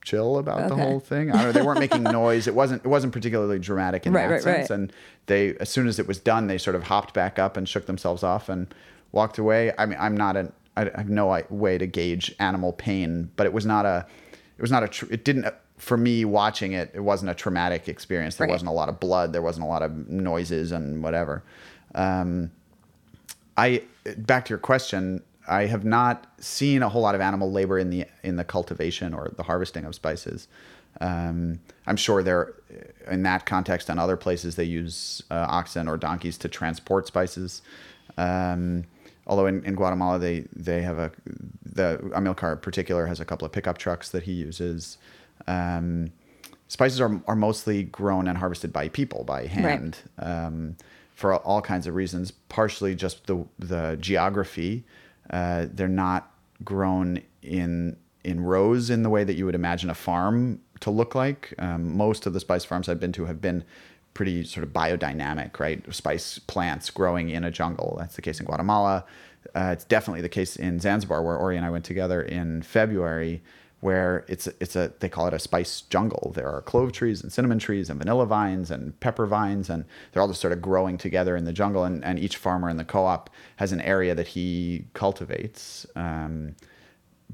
chill about the whole thing. I don't know, they weren't making [laughs] noise. It wasn't it wasn't particularly dramatic in Right, that right, sense. right. And they as soon as it was done, they sort of hopped back up and shook themselves off and walked away. I mean, I'm not an I have no way to gauge animal pain, but it was not a it was not a tr- it didn't for me watching it. It wasn't a traumatic experience. There Right. wasn't a lot of blood. There wasn't a lot of noises and whatever. Um, I back to your question. I have not seen a whole lot of animal labor in the in the cultivation or the harvesting of spices. Um, I'm sure there, in that context and other places, they use uh, oxen or donkeys to transport spices. Um, although in, in Guatemala, they they have a the Amilcar in particular has a couple of pickup trucks that he uses. Um, spices are are mostly grown and harvested by people by hand um, for all kinds of reasons. Partially just the the geography. Uh, they're not grown in in rows in the way that you would imagine a farm to look like. Um, most of the spice farms I've been to have been pretty sort of biodynamic, right? Spice plants growing in a jungle. That's the case in Guatemala. Uh, it's definitely the case in Zanzibar, where Ori and I went together in February, where it's it's a they call it a spice jungle. There are clove trees and cinnamon trees and vanilla vines and pepper vines, and they're all just sort of growing together in the jungle. And, and each farmer in the co-op has an area that he cultivates. Um,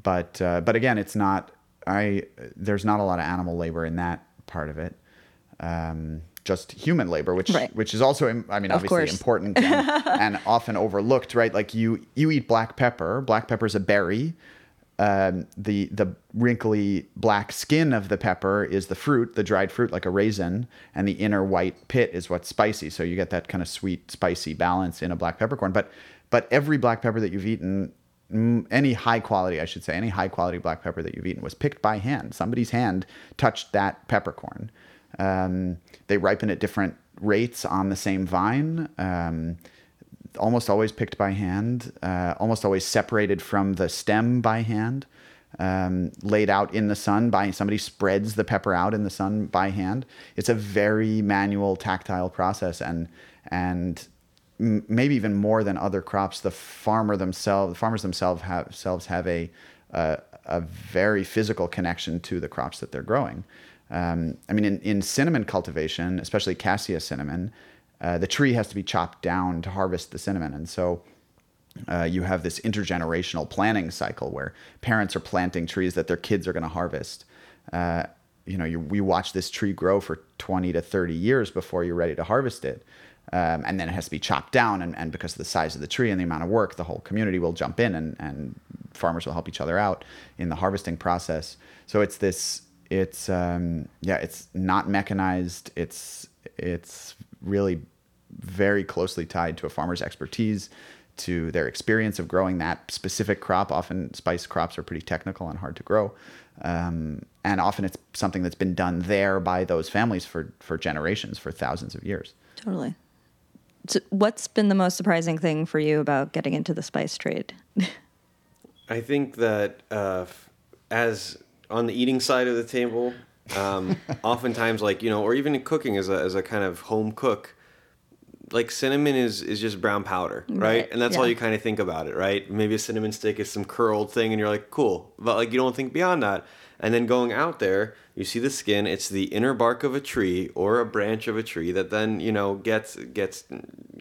but uh, but again, it's not. I there's not a lot of animal labor in that part of it. Um, just human labor, which Right. which is also, I mean, obviously important and, [laughs] and often overlooked, right? Like you you eat black pepper. Black pepper is a berry. Um, the the wrinkly black skin of the pepper is the fruit, the dried fruit, like a raisin, and the inner white pit is what's spicy. So you get that kind of sweet, spicy balance in a black peppercorn. But but every black pepper that you've eaten, any high quality, I should say, any high quality black pepper that you've eaten was picked by hand. Somebody's hand touched that peppercorn. Um, they ripen at different rates on the same vine. Um, almost always picked by hand, uh, almost always separated from the stem by hand, um, laid out in the sun by somebody spreads the pepper out in the sun by hand. It's a very manual, tactile process, and and m- maybe even more than other crops, the farmer themselves, the farmers themselves have, themselves have a, a a very physical connection to the crops that they're growing. Um, I mean, in, in cinnamon cultivation, especially cassia cinnamon, uh, the tree has to be chopped down to harvest the cinnamon, and so uh, you have this intergenerational planning cycle where parents are planting trees that their kids are going to harvest. Uh, you know, you, we watch this tree grow for 20 to 30 years before you're ready to harvest it. Um, and then it has to be chopped down. And, and because of the size of the tree and the amount of work, the whole community will jump in and, and farmers will help each other out in the harvesting process. So it's this, it's, um, yeah, it's not mechanized. It's, it's really very closely tied to a farmer's expertise, to their experience of growing that specific crop. Often spice crops are pretty technical and hard to grow. Um, and often it's something that's been done there by those families for, for generations, for thousands of years. Totally. So what's been the most surprising thing for you about getting into the spice trade? [laughs] I think that uh, as on the eating side of the table, um, [laughs] oftentimes like you know, or even in cooking as a as a kind of home cook, like cinnamon is is just brown powder, right? Right, And that's all you kind of think about it, right? Maybe a cinnamon stick is some curled thing, and you're like, cool, but like you don't think beyond that. And then going out there, you see the skin. It's the inner bark of a tree or a branch of a tree that then you know gets gets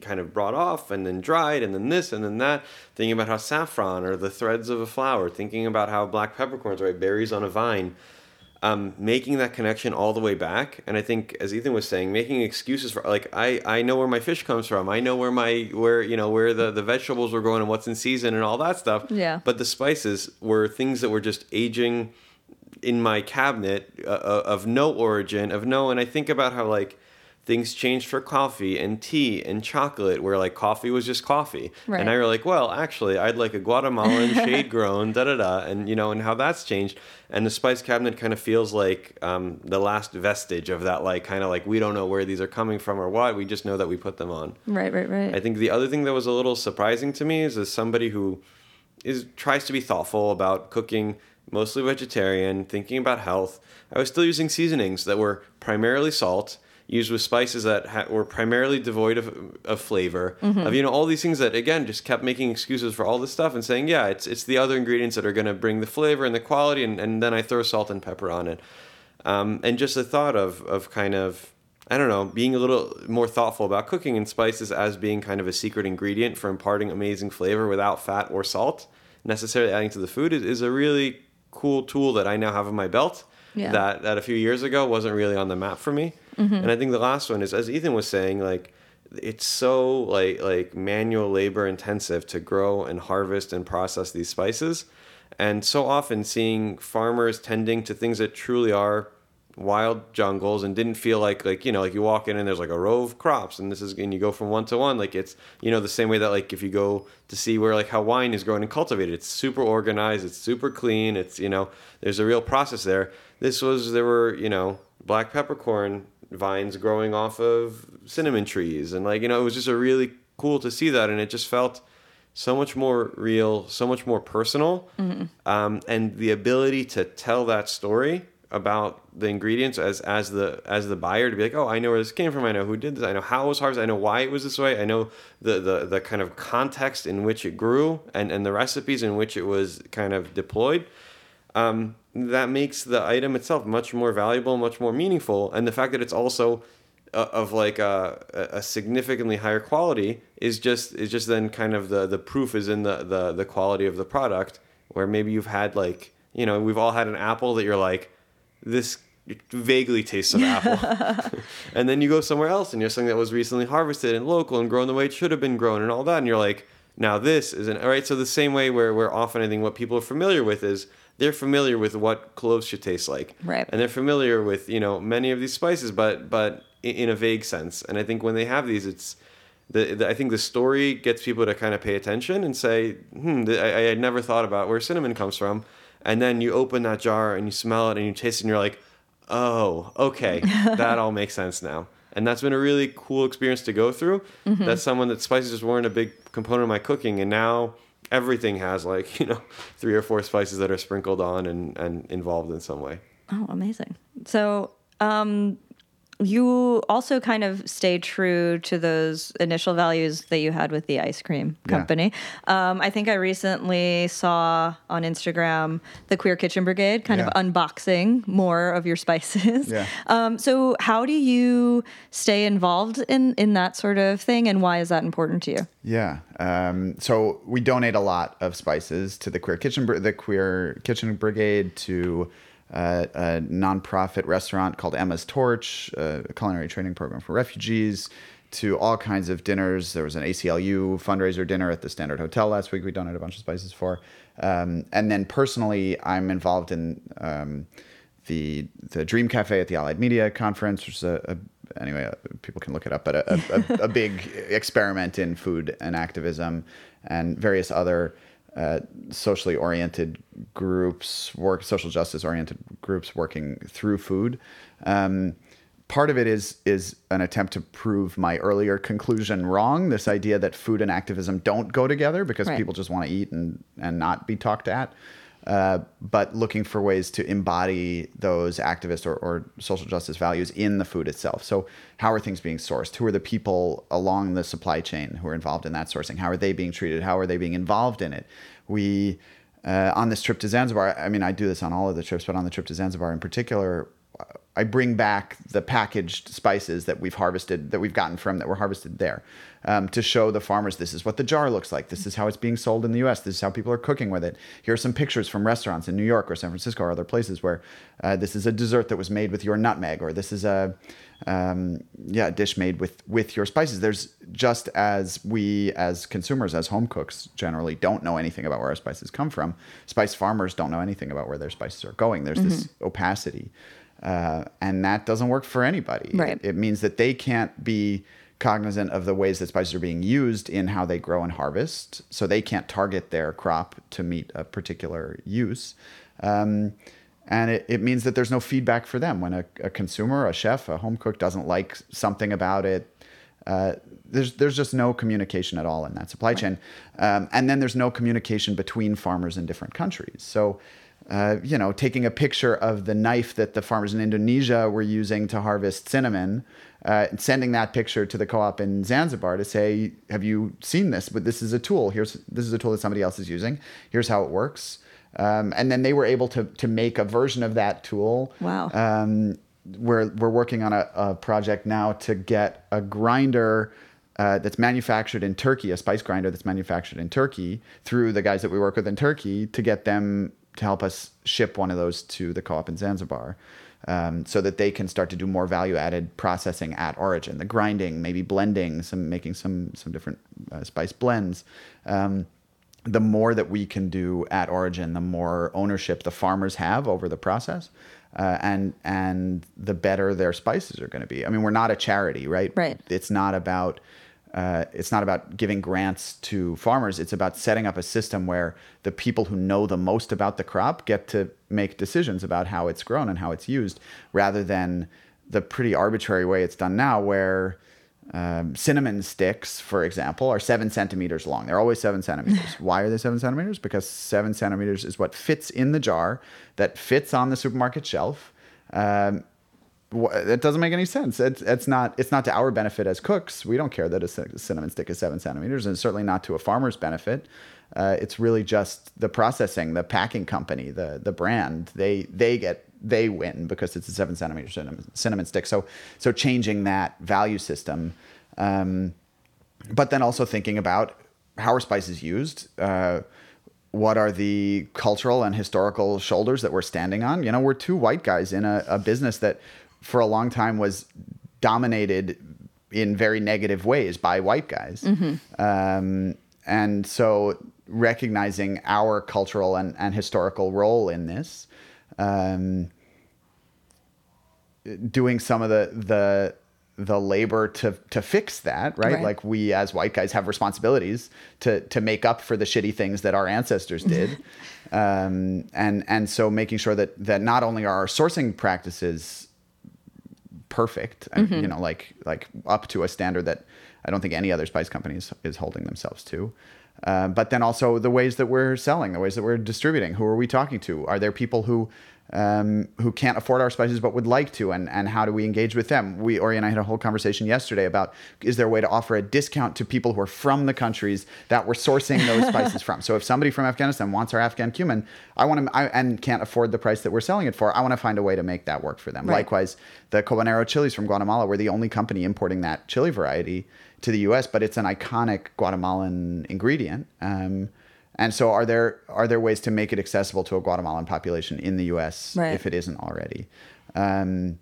kind of brought off and then dried and then this and then that. Thinking about how saffron or the threads of a flower. Thinking about how black peppercorns, right, berries on a vine um, making that connection all the way back. And I think, as Ethan was saying, making excuses for like I, I know where my fish comes from. I know where my where you know where the, the vegetables were growing and what's in season and all that stuff. Yeah. But the spices were things that were just aging in my cabinet uh, uh, of no origin of no. And I think about how like things changed for coffee and tea and chocolate where like coffee was just coffee Right. and i were like well actually i'd like a guatemalan [laughs] shade grown da da da and you know and how that's changed and the spice cabinet kind of feels like um, the last vestige of that like kind of like we don't know where these are coming from or what we just know that we put them on right, right, right. I think the other thing that was a little surprising to me is as somebody who is tries to be thoughtful about cooking, mostly vegetarian, thinking about health. I was still using seasonings that were primarily salt used with spices that ha- were primarily devoid of, of flavor, of you know all these things that again just kept making excuses for all this stuff and saying, yeah, it's it's the other ingredients that are going to bring the flavor and the quality, and, and then I throw salt and pepper on it, um, and just the thought of of kind of I don't know, being a little more thoughtful about cooking and spices as being kind of a secret ingredient for imparting amazing flavor without fat or salt necessarily adding to the food is, is a really cool tool that I now have in my belt Yeah. that, that a few years ago wasn't really on the map for me. Mm-hmm. And I think the last one is, as Ethan was saying, like, it's so like like manual labor intensive to grow and harvest and process these spices. And so often seeing farmers tending to things that truly are wild jungles and didn't feel like like you know like you walk in and there's like a row of crops and this is and you go from one to one like it's you know the same way that like if you go to see where like how wine is grown and cultivated it's super organized it's super clean it's you know there's a real process there. This was there were you know black peppercorn vines growing off of cinnamon trees and like you know it was just a really cool to see that and it just felt so much more real, so much more personal, um, and the ability to tell that story about the ingredients as as the as the buyer to be like, oh, I know where this came from. I know who did this. I know how it was harvested. I know why it was this way. I know the the the kind of context in which it grew and and the recipes in which it was kind of deployed. Um, that makes the item itself much more valuable, much more meaningful, and the fact that it's also uh, of like a, a significantly higher quality is just is just then kind of the the proof is in the the the quality of the product where maybe you've had like you know we've all had an apple that you're like this vaguely tastes of apple. [laughs] [laughs] And then you go somewhere else and you're something that was recently harvested and local and grown the way it should have been grown and all that and you're like now this isn't all right so the same way where where often i think what people are familiar with is they're familiar with what cloves should taste like. Right. and they're familiar with you know many of these spices but but in a vague sense. And i think when they have these it's the, the i think the story gets people to kind of pay attention and say hmm I, I had never thought about where cinnamon comes from. And then you open that jar and you smell it and you taste it and you're like oh okay [laughs] that all makes sense now. And that's been a really cool experience to go through. That's someone that spices just weren't a big component of my cooking and now everything has like [laughs] you know three or four spices that are sprinkled on and, and involved in some way Oh, amazing. So, um, you also kind of stay true to those initial values that you had with the ice cream Yeah. company. Um, I think I recently saw on Instagram the Queer Kitchen Brigade kind Yeah. of unboxing more of your spices. Yeah. Um, so, how do you stay involved in in that sort of thing, and why is that important to you? Yeah. Um, so we donate a lot of spices to the queer kitchen, the queer kitchen brigade, to uh, a nonprofit restaurant called Emma's Torch, a culinary training program for refugees, to all kinds of dinners. There was an ACLU fundraiser dinner at the Standard Hotel last week. We donated a bunch of spices for, um, and then personally, I'm involved in. Um, the the Dream Cafe at the Allied Media Conference, which is a, a anyway, uh, people can look it up, but a, a, a [laughs] big experiment in food and activism, and various other uh, socially oriented groups, work social justice oriented groups working through food. Um, part of it is is an attempt to prove my earlier conclusion wrong. This idea that food and activism don't go together because Right. people just want to eat and and not be talked at uh, but looking for ways to embody those activist or, or social justice values in the food itself. So, how are things being sourced? Who are the people along the supply chain who are involved in that sourcing? How are they being treated? How are they being involved in it? We, uh, on this trip to Zanzibar, I mean, I do this on all of the trips, but on the trip to Zanzibar in particular, I bring back the packaged spices that we've harvested, that we've gotten from that were harvested there, um, to show the farmers this is what the jar looks like. This is how it's being sold in the U.S. This is how people are cooking with it. Here are some pictures from restaurants in New York or San Francisco or other places where uh, this is a dessert that was made with your nutmeg, or this is a um, yeah a dish made with with your spices. There's just as we as consumers, as home cooks, generally don't know anything about where our spices come from. Spice farmers don't know anything about where their spices are going. There's this opacity. Uh, and that doesn't work for anybody. Right. It, it means that they can't be cognizant of the ways that spices are being used in how they grow and harvest. So they can't target their crop to meet a particular use. Um, and it, it means that there's no feedback for them when a, a consumer, a chef, a home cook doesn't like something about it. Uh, there's there's just no communication at all in that supply chain, um, and then there's no communication between farmers in different countries. So uh, you know, taking a picture of the knife that the farmers in Indonesia were using to harvest cinnamon, uh, and sending that picture to the co-op in Zanzibar to say, "Have you seen this? But this is a tool. Here's this is a tool that somebody else is using. Here's how it works." Um, and then they were able to to make a version of that tool. Wow. Um, we're we're working on a, a project now to get a grinder uh, that's manufactured in Turkey, a spice grinder that's manufactured in Turkey through the guys that we work with in Turkey to get them to help us ship one of those to the co-op in Zanzibar. Um, so that they can start to do more value-added processing at origin, the grinding, maybe blending, some making some some different uh, spice blends. Um, the more that we can do at origin, the more ownership the farmers have over the process, uh, and and the better their spices are going to be. I mean, we're not a charity, right? Right. It's not about uh, it's not about giving grants to farmers. It's about setting up a system where the people who know the most about the crop get to make decisions about how it's grown and how it's used, rather than the pretty arbitrary way it's done now, where um, cinnamon sticks, for example, are seven centimeters long. They're always seven centimeters. [laughs] Why are they seven centimeters? Because seven centimeters is what fits in the jar, that fits on the supermarket shelf. Um, it doesn't make any sense. It's, it's not it's not to our benefit as cooks. We don't care that a cinnamon stick is seven centimeters, and certainly not to a farmer's benefit. Uh, it's really just the processing, the packing company, the the brand. They they get they win because it's a seven centimeter cinnamon, cinnamon stick. So so changing that value system, um, but then also thinking about how are spices used. Uh, what are the cultural and historical shoulders that we're standing on? You know, we're two white guys in a, a business that for a long time was dominated in very negative ways by white guys. Mm-hmm. Um, and so recognizing our cultural and, and historical role in this, um, doing some of the, the, the labor to to fix that, right? right? Like we as white guys have responsibilities to to make up for the shitty things that our ancestors [laughs] did, um, and and so making sure that that not only are our sourcing practices perfect, mm-hmm. you know, like like up to a standard that I don't think any other spice company is, is holding themselves to. Uh, but then also the ways that we're selling, the ways that we're distributing. Who are we talking to? Are there people who um, who can't afford our spices but would like to, and, and how do we engage with them? We, Ori and I had a whole conversation yesterday about is there a way to offer a discount to people who are from the countries that we're sourcing those [laughs] spices from? So if somebody from Afghanistan wants our Afghan cumin, I want to, I, and can't afford the price that we're selling it for, I want to find a way to make that work for them. Right. Likewise, the Cobanero chilies from Guatemala, we're the only company importing that chili variety to the U.S., but it's an iconic Guatemalan ingredient. Um, and so, are there are there ways to make it accessible to a Guatemalan population in the U.S. Right. if it isn't already? Um,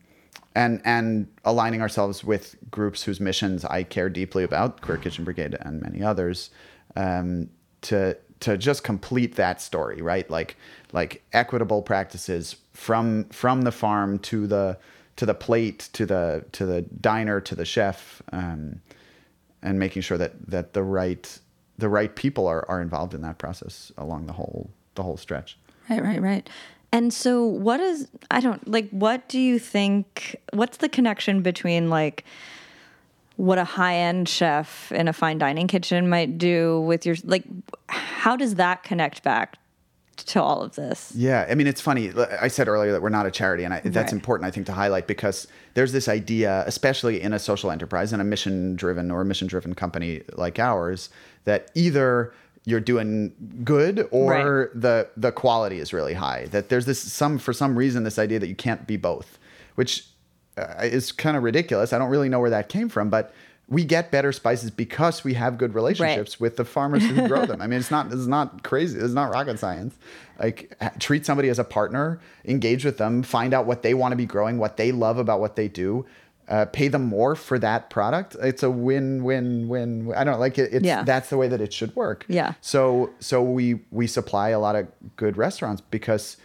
and and aligning ourselves with groups whose missions I care deeply about, Queer Kitchen Brigade and many others, um, to to just complete that story, right? Like like equitable practices from from the farm to the to the plate to the to the diner to the chef, um, and making sure that that the right the right people are, are involved in that process along the whole the whole stretch. Right, right, right. And so what is I don't like what do you think what's the connection between like what a high-end chef in a fine dining kitchen might do with your like how does that connect back to all of this. Yeah, I mean, it's funny. I said earlier that we're not a charity, and I, that's right. important, I think, to highlight because there's this idea, especially in a social enterprise and a mission-driven or a mission-driven company like ours, that either you're doing good or right. the the quality is really high. That there's this some for some reason this idea that you can't be both, which uh, is kind of ridiculous. I don't really know where that came from, but we get better spices because we have good relationships right. with the farmers who grow them. I [laughs] mean, it's not it's not crazy. It's not rocket science. Like treat somebody as a partner, engage with them, find out what they want to be growing, what they love about what they do. Uh, pay them more for that product. It's a win-win-win. I don't know, like it, it's yeah. that's the way that it should work. Yeah. So so we we supply a lot of good restaurants because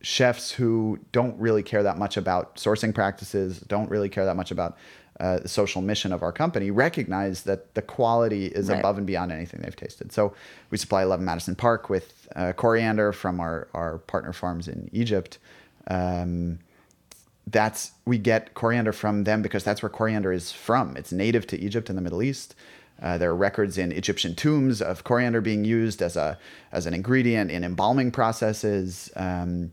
chefs who don't really care that much about sourcing practices, don't really care that much about uh, the social mission of our company recognize that the quality is right. above and beyond anything they've tasted. So we supply 11 Madison Park with uh, coriander from our, our partner farms in Egypt. Um, that's we get coriander from them because that's where coriander is from. It's native to Egypt and the Middle East. Uh, there are records in Egyptian tombs of coriander being used as a as an ingredient in embalming processes. Um,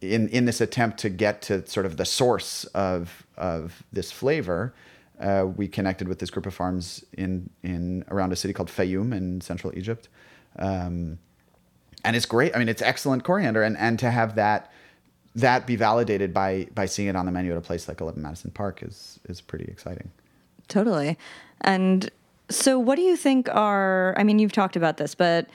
in in this attempt to get to sort of the source of of this flavor, uh, we connected with this group of farms in in around a city called Fayoum in central Egypt, um, and it's great. I mean, it's excellent coriander, and and to have that that be validated by by seeing it on the menu at a place like 11 Madison Park is is pretty exciting. Totally. And so, what do you think are? I mean, you've talked about this, but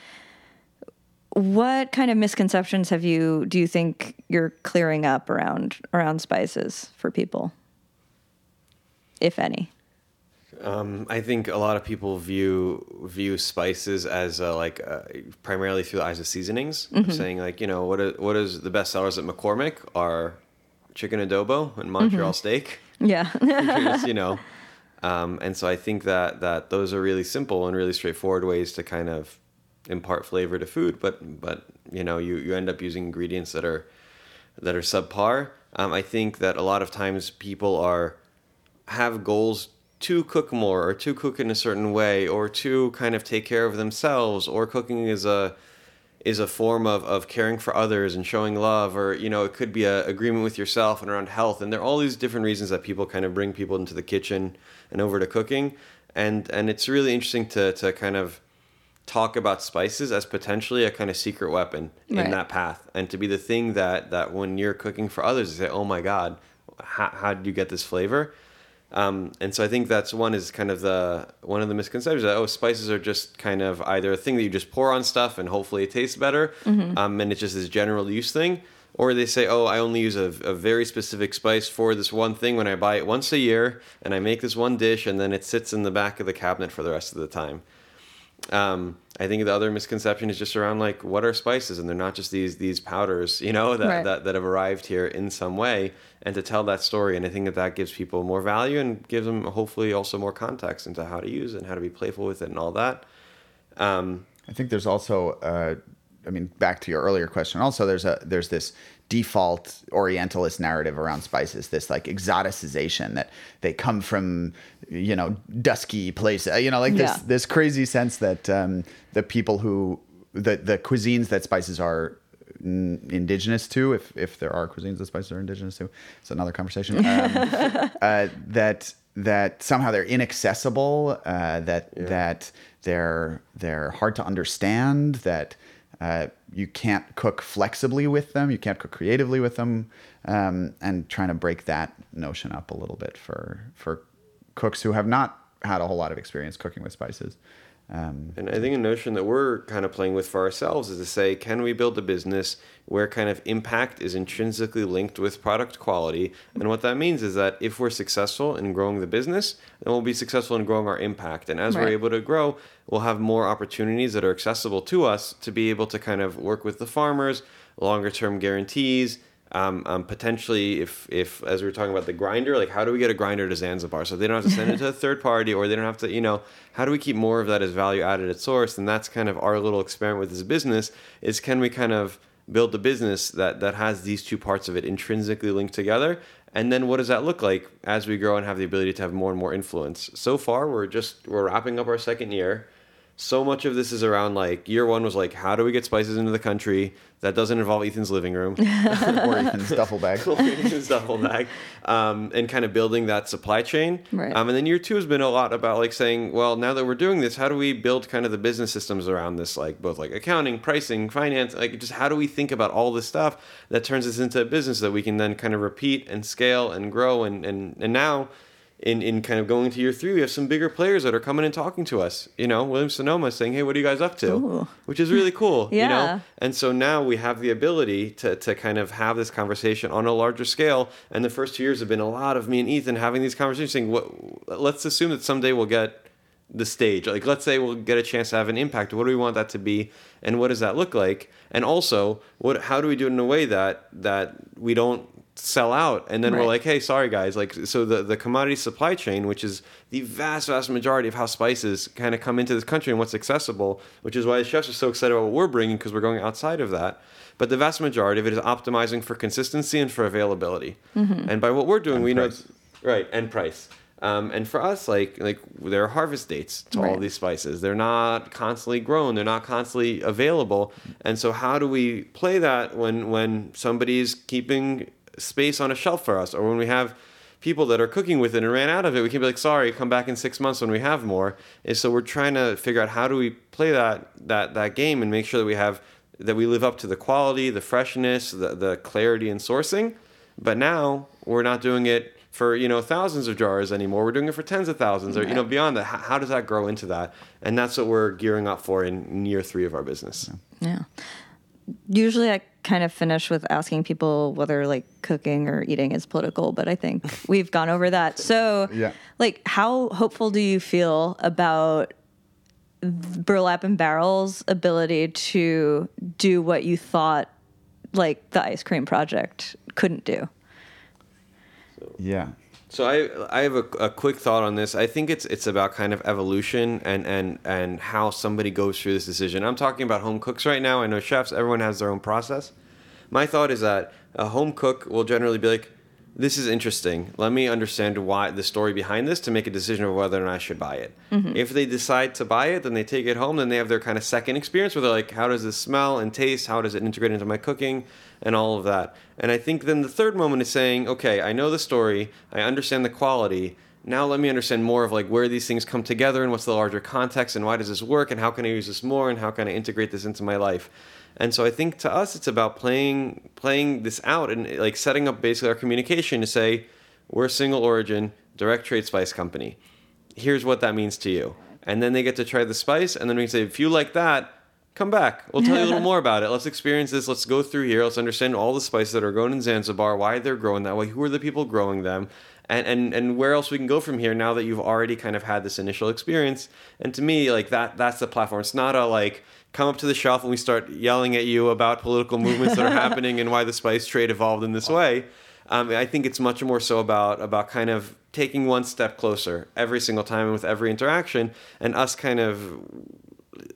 what kind of misconceptions have you do you think you're clearing up around around spices for people, if any? Um, I think a lot of people view view spices as uh, like uh, primarily through the eyes of seasonings, Mm-hmm. saying like you know what is, what is the best sellers at McCormick are chicken adobo and Montreal Mm-hmm. steak. [laughs] Yeah. [laughs] Just, you know, um, and so I think that that those are really simple and really straightforward ways to kind of impart flavor to food, but but you know you you end up using ingredients that are that are subpar. Um, I think that a lot of times people are have goals to cook more or to cook in a certain way or to kind of take care of themselves or cooking is a is a form of, of caring for others and showing love or you know it could be a agreement with yourself and around health. And there are all these different reasons that people kind of bring people into the kitchen and over to cooking. And and it's really interesting to to kind of talk about spices as potentially a kind of secret weapon in Right. that path. And to be the thing that that when you're cooking for others they say oh my god how, how did you get this flavor um, and so I think that's one is kind of the one of the misconceptions that oh spices are just kind of either a thing that you just pour on stuff and hopefully it tastes better, um, and it's just this general use thing, or they say oh I only use a, a very specific spice for this one thing when I buy it once a year and I make this one dish and then it sits in the back of the cabinet for the rest of the time. Um, I think the other misconception is just around like what are spices, and they're not just these these powders, you know, that, Right. that that have arrived here in some way, and to tell that story, and I think that that gives people more value and gives them hopefully also more context into how to use it and how to be playful with it and all that. Um, I think there's also, uh, I mean, back to your earlier question. Also, there's a there's this default Orientalist narrative around spices. This like exoticization that they come from, you know, dusky places. You know, like this Yeah. this crazy sense that um, the people who the the cuisines that spices are n- indigenous to, if if there are cuisines that spices are indigenous to, it's another conversation. Um, [laughs] uh, that that somehow they're inaccessible, uh, that that they're they're hard to understand, that uh, you can't cook flexibly with them, you can't cook creatively with them, um, and trying to break that notion up a little bit for for cooks who have not had a whole lot of experience cooking with spices. Um, And I think a notion that we're kind of playing with for ourselves is to say, can we build a business where kind of impact is intrinsically linked with product quality? And what that means is that if we're successful in growing the business, then we'll be successful in growing our impact. And as Right. we're able to grow, we'll have more opportunities that are accessible to us to be able to kind of work with the farmers, longer term guarantees. Um, um, potentially, if if as we were talking about the grinder, like how do we get a grinder to Zanzibar so they don't have to send it to a third party, or they don't have to, you know, how do we keep more of that as value added at source? And that's kind of our little experiment with this business is can we kind of build a business that that has these two parts of it intrinsically linked together, and then what does that look like as we grow and have the ability to have more and more influence? So far, we're just we're wrapping up our second year so much of this is around like year one was like how do we get spices into the country that doesn't involve ethan's living room [laughs] or Ethan's duffel bag. [laughs] ethan's duffel bag um, and kind of building that supply chain Right. um, and then year two has been a lot about like saying well now that we're doing this how do we build kind of the business systems around this like both like accounting pricing finance like just how do we think about all this stuff that turns us into a business that we can then kind of repeat and scale and grow and and, and now in, in kind of going to year three, we have some bigger players that are coming and talking to us. You know, Williams Sonoma saying, "Hey, what are you guys up to?" Ooh. Which is really cool. [laughs] You Yeah. know, and so now we have the ability to to kind of have this conversation on a larger scale. And the first two years have been a lot of me and Ethan having these conversations, saying, "What? Let's assume that someday we'll get." the stage like let's say we'll get a chance to have an impact what do we want that to be and what does that look like and also what how do we do it in a way that that we don't sell out and then we're like hey sorry guys like so the the commodity supply chain which is the vast vast majority of how spices kind of come into this country and what's accessible which is why the chefs are so excited about what we're bringing because we're going outside of that but the vast majority of it is optimizing for consistency and for availability and by what we're doing we price. know right and price Um, and for us, like like there are harvest dates to all these spices. They're not constantly grown. They're not constantly available. And so, how do we play that when when somebody's keeping space on a shelf for us, or when we have people that are cooking with it and ran out of it? We can be like, sorry, come back in six months when we have more. And so, we're trying to figure out how do we play that that that game and make sure that we have that we live up to the quality, the freshness, the the clarity in sourcing. But now we're not doing it for you know thousands of jars anymore. We're doing it for tens of thousands, or you know beyond that. How, how does that grow into that? And that's what we're gearing up for in, in year three of our business. Yeah. Usually I kind of finish with asking people whether like cooking or eating is political, but I think [laughs] we've gone over that. So, Yeah. like, how hopeful do you feel about Burlap and Barrel's ability to do what you thought like the ice cream project couldn't do? Yeah. So I I have a, a quick thought on this. I think it's it's about kind of evolution and and and how somebody goes through this decision. I'm talking about home cooks right now. I know chefs. Everyone has their own process. My thought is that a home cook will generally be like, "This is interesting. Let me understand why the story behind this to make a decision of whether or not I should buy it." Mm-hmm. If they decide to buy it, then they take it home. Then they have their kind of second experience where they're like, "How does this smell and taste? How does it integrate into my cooking?" And all of that. And I think then the third moment is saying, okay, I know the story, I understand the quality. Now let me understand more of like where these things come together and what's the larger context and why does this work and how can I use this more and how can I integrate this into my life. And so I think to us it's about playing playing this out and like setting up basically our communication to say we're a single origin direct trade spice company. Here's what that means to you. And then they get to try the spice and then we can say if you like that come back. We'll tell you a little [laughs] more about it. Let's experience this. Let's go through here. Let's understand all the spices that are grown in Zanzibar, why they're growing that way, who are the people growing them, and, and, and where else we can go from here now that you've already kind of had this initial experience. And to me, like that that's the platform. It's not a like come up to the shelf and we start yelling at you about political movements that are [laughs] happening and why the spice trade evolved in this way. Um, I think it's much more so about about kind of taking one step closer every single time and with every interaction, and us kind of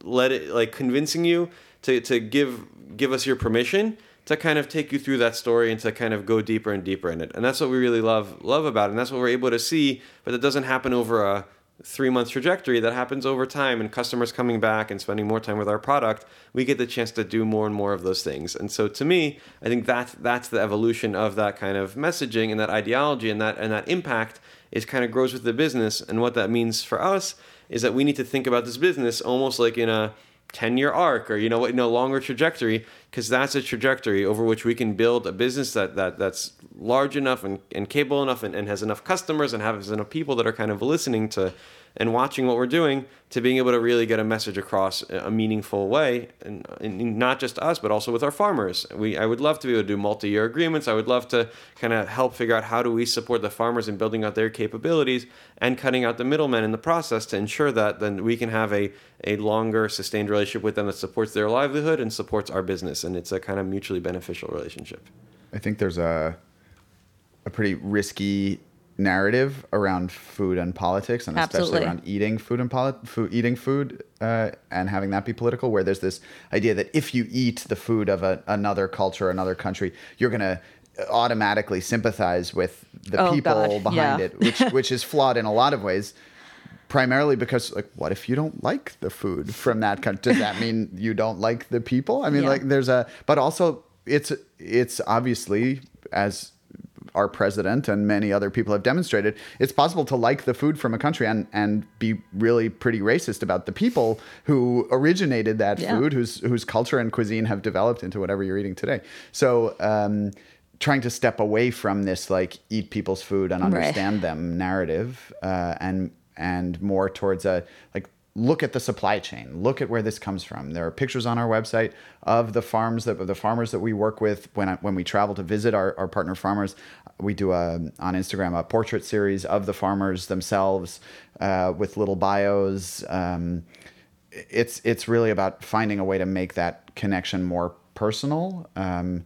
let it like convincing you to to give give us your permission to kind of take you through that story and to kind of go deeper and deeper in it. And that's what we really love love about it. And that's what we're able to see, but that doesn't happen over a three month trajectory that happens over time and customers coming back and spending more time with our product we get the chance to do more and more of those things. And so to me i think that's that's the evolution of that kind of messaging and that ideology and that and that impact is kind of grows with the business. And what that means for us is that we need to think about this business almost like in a 10 year arc or you know a longer trajectory because that's a trajectory over which we can build a business that, that that's large enough and, and capable enough and, and has enough customers and has enough people that are kind of listening to and watching what we're doing to being able to really get a message across a meaningful way and, and not just us but also with our farmers. We I would love to be able to do multi-year agreements. I would love to kind of help figure out how do we support the farmers in building out their capabilities and cutting out the middlemen in the process to ensure that then we can have a a longer sustained relationship with them that supports their livelihood and supports our business and it's a kind of mutually beneficial relationship I think there's a a pretty risky narrative around food and politics, and Absolutely. especially around eating food and polit- food, eating food, uh, and having that be political. Where there's this idea that if you eat the food of a, another culture, another country, you're gonna automatically sympathize with the Oh, people God, behind yeah. it, which which is flawed in a lot of ways. Primarily because, like, what if you don't like the food from that country? Does that mean [laughs] you don't like the people? I mean, Yeah. like, there's a, but also it's it's obviously as our president and many other people have demonstrated, it's possible to like the food from a country and, and be really pretty racist about the people who originated that Yeah. food, whose whose culture and cuisine have developed into whatever you're eating today. So um, trying to step away from this like eat people's food and Right. understand them narrative uh, and and more towards a like look at the supply chain. Look at where this comes from. There are pictures on our website of the farms that the farmers that we work with when I, when we travel to visit our, our partner farmers. We do a on instagram a portrait series of the farmers themselves uh, with little bios. Um, it's it's really about finding a way to make that connection more personal. Um,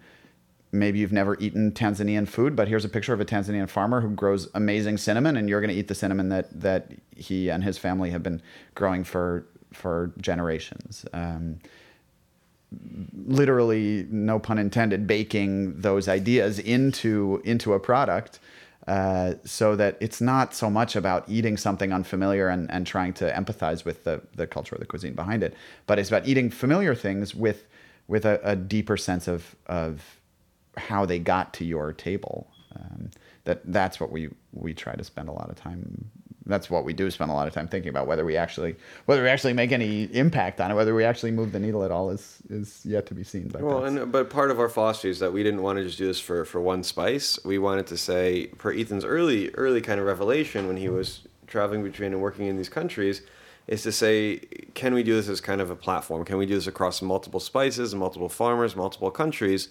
maybe you've never eaten Tanzanian food, but here's a picture of a Tanzanian farmer who grows amazing cinnamon, and you're going to eat the cinnamon that that he and his family have been growing for for generations. Um, literally, no pun intended, baking those ideas into into a product. uh, so that it's not so much about eating something unfamiliar and, and trying to empathize with the, the culture or the cuisine behind it, but it's about eating familiar things with with a, a deeper sense of of how they got to your table. Um, that that's what we we try to spend a lot of time that's what we do spend a lot of time thinking about whether we actually whether we actually make any impact on it whether we actually move the needle at all is is yet to be seen but Well, and but part of our philosophy is that we didn't want to just do this for for one spice. We wanted to say, per Ethan's early early kind of revelation when he was traveling between and working in these countries, is to say, can we do this as kind of a platform? Can we do this across multiple spices, multiple farmers, multiple countries,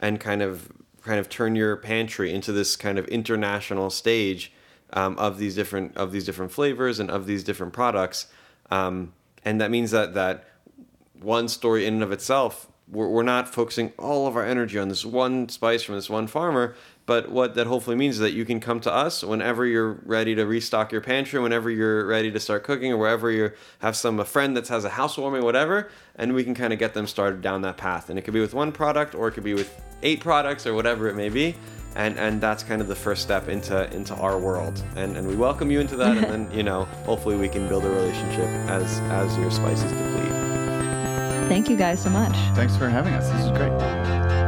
and kind of kind of turn your pantry into this kind of international stage um, of these different of these different flavors and of these different products, um, and that means that that one story in and of itself. We're, we're not focusing all of our energy on this one spice from this one farmer, but what that hopefully means is that you can come to us whenever you're ready to restock your pantry, whenever you're ready to start cooking, or wherever you have some a friend that has a housewarming, whatever, and we can kind of get them started down that path. And it could be with one product, or it could be with eight products, or whatever it may be. And, and that's kind of the first step into into our world, and and we welcome you into that, and [laughs] then you know hopefully we can build a relationship as as your spices deplete. Thank you guys so much. thanks for having us this is great